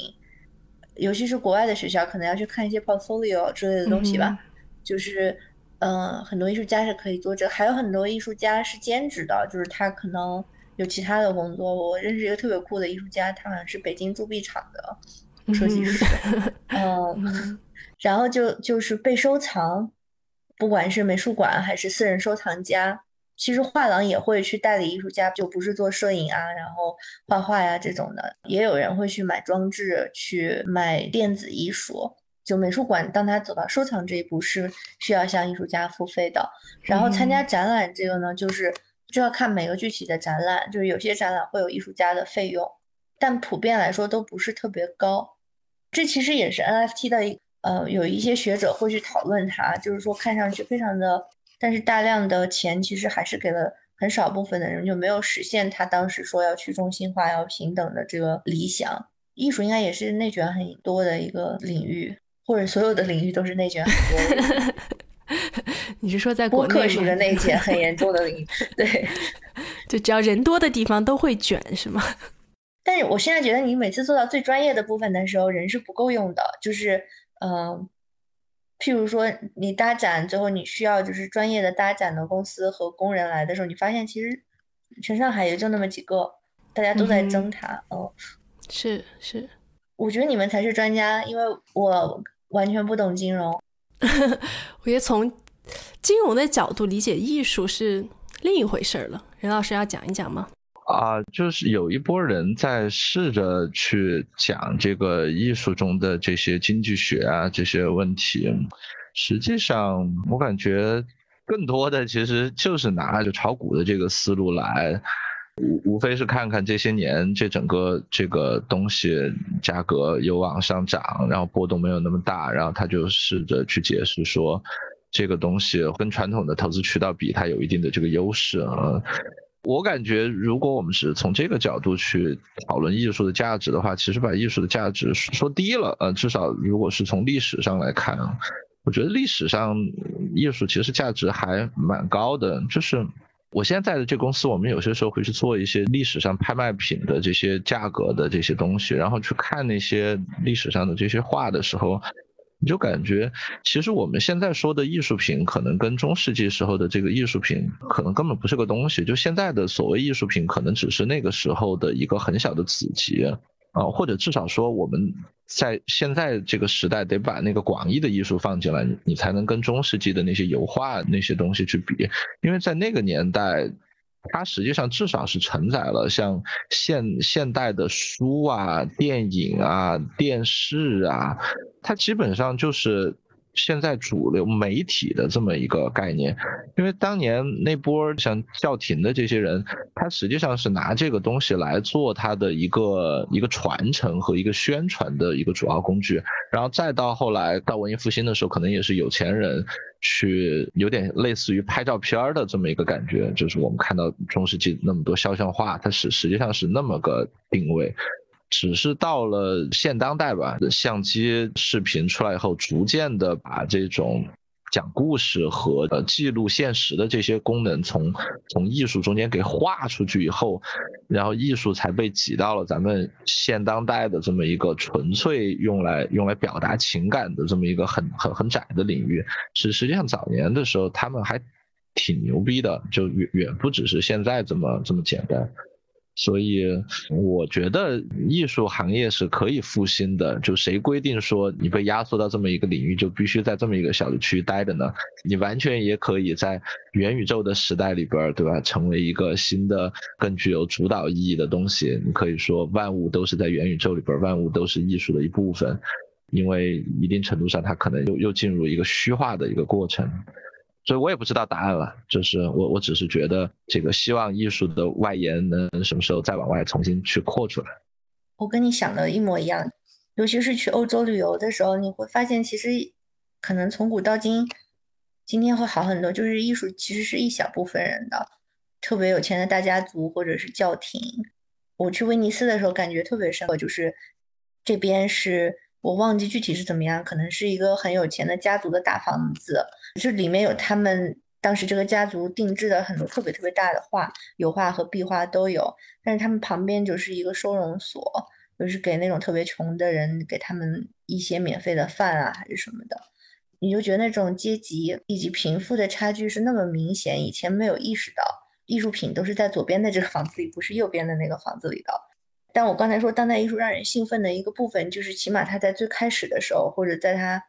S3: 尤其是国外的学校，可能要去看一些 portfolio 之类的东西吧。就是，嗯，很多艺术家是可以做这，还有很多艺术家是兼职的，就是他可能有其他的工作。我认识一个特别酷的艺术家，他好像是北京铸币厂的设计师，嗯，然后就就是被收藏。不管是美术馆还是私人收藏家，其实画廊也会去代理艺术家，就不是做摄影啊，然后画画呀这种的。也有人会去买装置，去买电子艺术。就美术馆，当他走到收藏这一步，是需要向艺术家付费的。然后参加展览这个呢，就是就要看每个具体的展览，就是有些展览会有艺术家的费用，但普遍来说都不是特别高。这其实也是 NFT 的一。呃，有一些学者会去讨论它，就是说看上去非常的，但是大量的钱其实还是给了很少部分的人，就没有实现他当时说要去中心化、要平等的这个理想。艺术应该也是内卷很多的一个领域，或者所有的领域都是内卷很多。
S1: 你是说在国
S3: 内是一个内卷很严重的领域？对，
S1: 就只要人多的地方都会卷，是吗？
S3: 但是我现在觉得，你每次做到最专业的部分的时候，人是不够用的，就是。嗯，譬如说你搭展，最后你需要就是专业的搭展的公司和工人来的时候，你发现其实全上海也就那么几个，大家都在争它。哦，
S1: 是是，
S3: 我觉得你们才是专家，因为我完全不懂金融。
S1: 我觉得从金融的角度理解艺术是另一回事儿了。任老师要讲一讲吗？
S2: 啊，就是有一波人在试着去讲这个艺术中的这些经济学啊这些问题，实际上我感觉更多的其实就是拿着炒股的这个思路来，无无非是看看这些年这整个这个东西价格有往上涨，然后波动没有那么大，然后他就试着去解释说这个东西跟传统的投资渠道比，它有一定的这个优势啊。我感觉，如果我们是从这个角度去讨论艺术的价值的话，其实把艺术的价值说低了。呃，至少如果是从历史上来看，我觉得历史上艺术其实价值还蛮高的。就是我现在的这公司，我们有些时候会去做一些历史上拍卖品的这些价格的这些东西，然后去看那些历史上的这些画的时候。你就感觉，其实我们现在说的艺术品，可能跟中世纪时候的这个艺术品，可能根本不是个东西。就现在的所谓艺术品，可能只是那个时候的一个很小的子集啊，或者至少说，我们在现在这个时代，得把那个广义的艺术放进来，你才能跟中世纪的那些油画那些东西去比，因为在那个年代。它实际上至少是承载了像现现代的书啊、电影啊、电视啊，它基本上就是。现在主流媒体的这么一个概念，因为当年那波像叫停的这些人，他实际上是拿这个东西来做他的一个一个传承和一个宣传的一个主要工具，然后再到后来到文艺复兴的时候，可能也是有钱人去有点类似于拍照片的这么一个感觉，就是我们看到中世纪那么多肖像画，它是实际上是那么个定位。只是到了现当代吧，相机视频出来以后，逐渐的把这种讲故事和呃记录现实的这些功能从从艺术中间给划出去以后，然后艺术才被挤到了咱们现当代的这么一个纯粹用来用来表达情感的这么一个很很很窄的领域。实实际上早年的时候他们还挺牛逼的，就远远不只是现在这么这么简单。所以我觉得艺术行业是可以复兴的。就谁规定说你被压缩到这么一个领域，就必须在这么一个小的区域待着呢？你完全也可以在元宇宙的时代里边，对吧？成为一个新的、更具有主导意义的东西。你可以说万物都是在元宇宙里边，万物都是艺术的一部分，因为一定程度上它可能又又进入一个虚化的一个过程。所以我也不知道答案了，就是我我只是觉得这个希望艺术的外延能什么时候再往外重新去扩出来。
S3: 我跟你想的一模一样，尤其是去欧洲旅游的时候，你会发现其实可能从古到今，今天会好很多。就是艺术其实是一小部分人的，特别有钱的大家族或者是教廷。我去威尼斯的时候感觉特别深刻，就是这边是。我忘记具体是怎么样，可能是一个很有钱的家族的大房子，就里面有他们当时这个家族定制的很多特别特别大的画，油画和壁画都有。但是他们旁边就是一个收容所，就是给那种特别穷的人，给他们一些免费的饭啊，还是什么的。你就觉得那种阶级以及贫富的差距是那么明显，以前没有意识到，艺术品都是在左边的这个房子里，不是右边的那个房子里的。但我刚才说，当代艺术让人兴奋的一个部分，就是起码它在最开始的时候，或者在它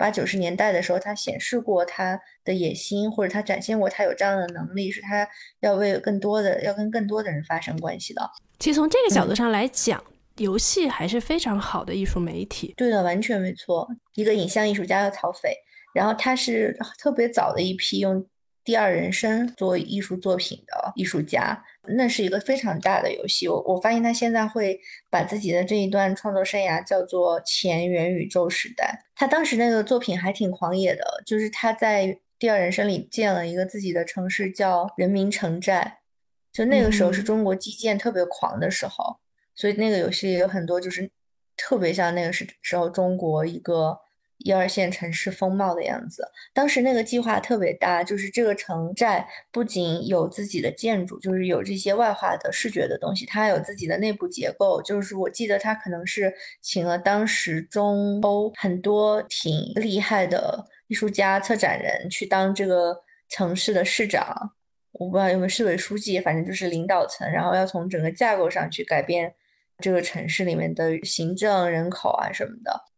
S3: 八九十年代的时候，他显示过他的野心，或者他展现过他有这样的能力，是他要为更多的、要跟更多的人发生关系的。
S1: 其实从这个角度上来讲，游戏还是非常好的艺术媒体。
S3: 对的，完全没错。一个影像艺术家叫曹斐，然后他是特别早的一批用。第二人生做艺术作品的艺术家，那是一个非常大的游戏。我我发现他现在会把自己的这一段创作生涯叫做前元宇宙时代。他当时那个作品还挺狂野的，就是他在第二人生里建了一个自己的城市，叫人民城寨。就那个时候是中国基建特别狂的时候，所以那个游戏也有很多就是特别像那个时时候中国一个。一二线城市风貌的样子，当时那个计划特别大，就是这个城寨不仅有自己的建筑，就是有这些外化的视觉的东西，它还有自己的内部结构。就是我记得他可能是请了当时中欧很多挺厉害的艺术家、策展人去当这个城市的市长，我不知道有没有市委书记，反正就是领导层，然后要从整个架构上去改变这个城市里面的行政、人口啊什么的。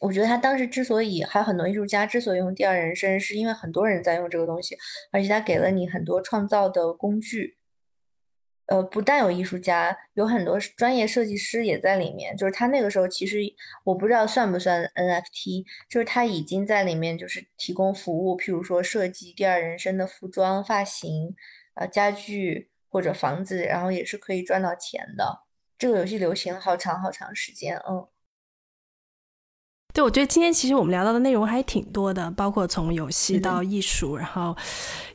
S3: 我觉得他当时之所以还有很多艺术家之所以用第二人生，是因为很多人在用这个东西，而且他给了你很多创造的工具。呃，不但有艺术家，有很多专业设计师也在里面。就是他那个时候其实我不知道算不算 NFT，就是他已经在里面就是提供服务，譬如说设计第二人生的服装、发型、呃家具或者房子，然后也是可以赚到钱的。这个游戏流行了好长好长时间，嗯。
S1: 对，我觉得今天其实我们聊到的内容还挺多的，包括从游戏到艺术，然后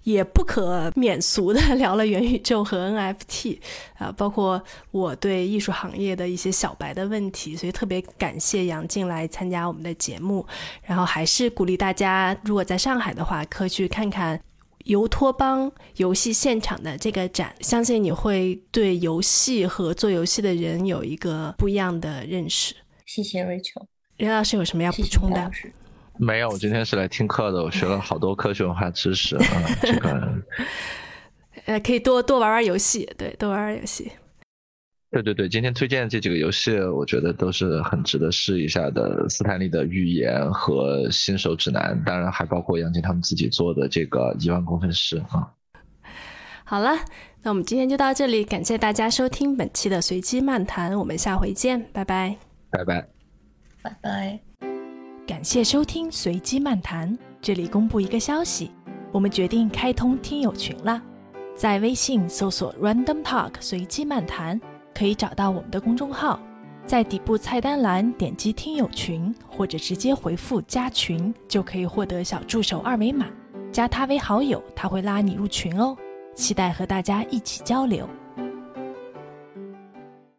S1: 也不可免俗的 聊了元宇宙和 NFT 啊，包括我对艺术行业的一些小白的问题，所以特别感谢杨静来参加我们的节目。然后还是鼓励大家，如果在上海的话，可以去看看游托邦游戏现场的这个展，相信你会对游戏和做游戏的人有一个不一样的认识。
S3: 谢谢 Rachel。
S1: 任老师有什么要补充的？
S2: 没有，我今天是来听课的，我学了好多科学文化知识啊。这个，
S1: 呃，可以多多玩玩游戏，对，多玩玩游戏。
S2: 对对对，今天推荐的这几个游戏，我觉得都是很值得试一下的。斯坦利的预言和新手指南，当然还包括杨晶他们自己做的这个一万公分师啊。
S1: 好了，那我们今天就到这里，感谢大家收听本期的随机漫谈，我们下回见，拜拜，
S2: 拜拜。
S3: 拜拜！
S1: 感谢收听随机漫谈。这里公布一个消息，我们决定开通听友群了。在微信搜索 Random Talk 随机漫谈，可以找到我们的公众号。在底部菜单栏点击听友群，或者直接回复加群，就可以获得小助手二维码，加他为好友，他会拉你入群哦。期待和大家一起交流。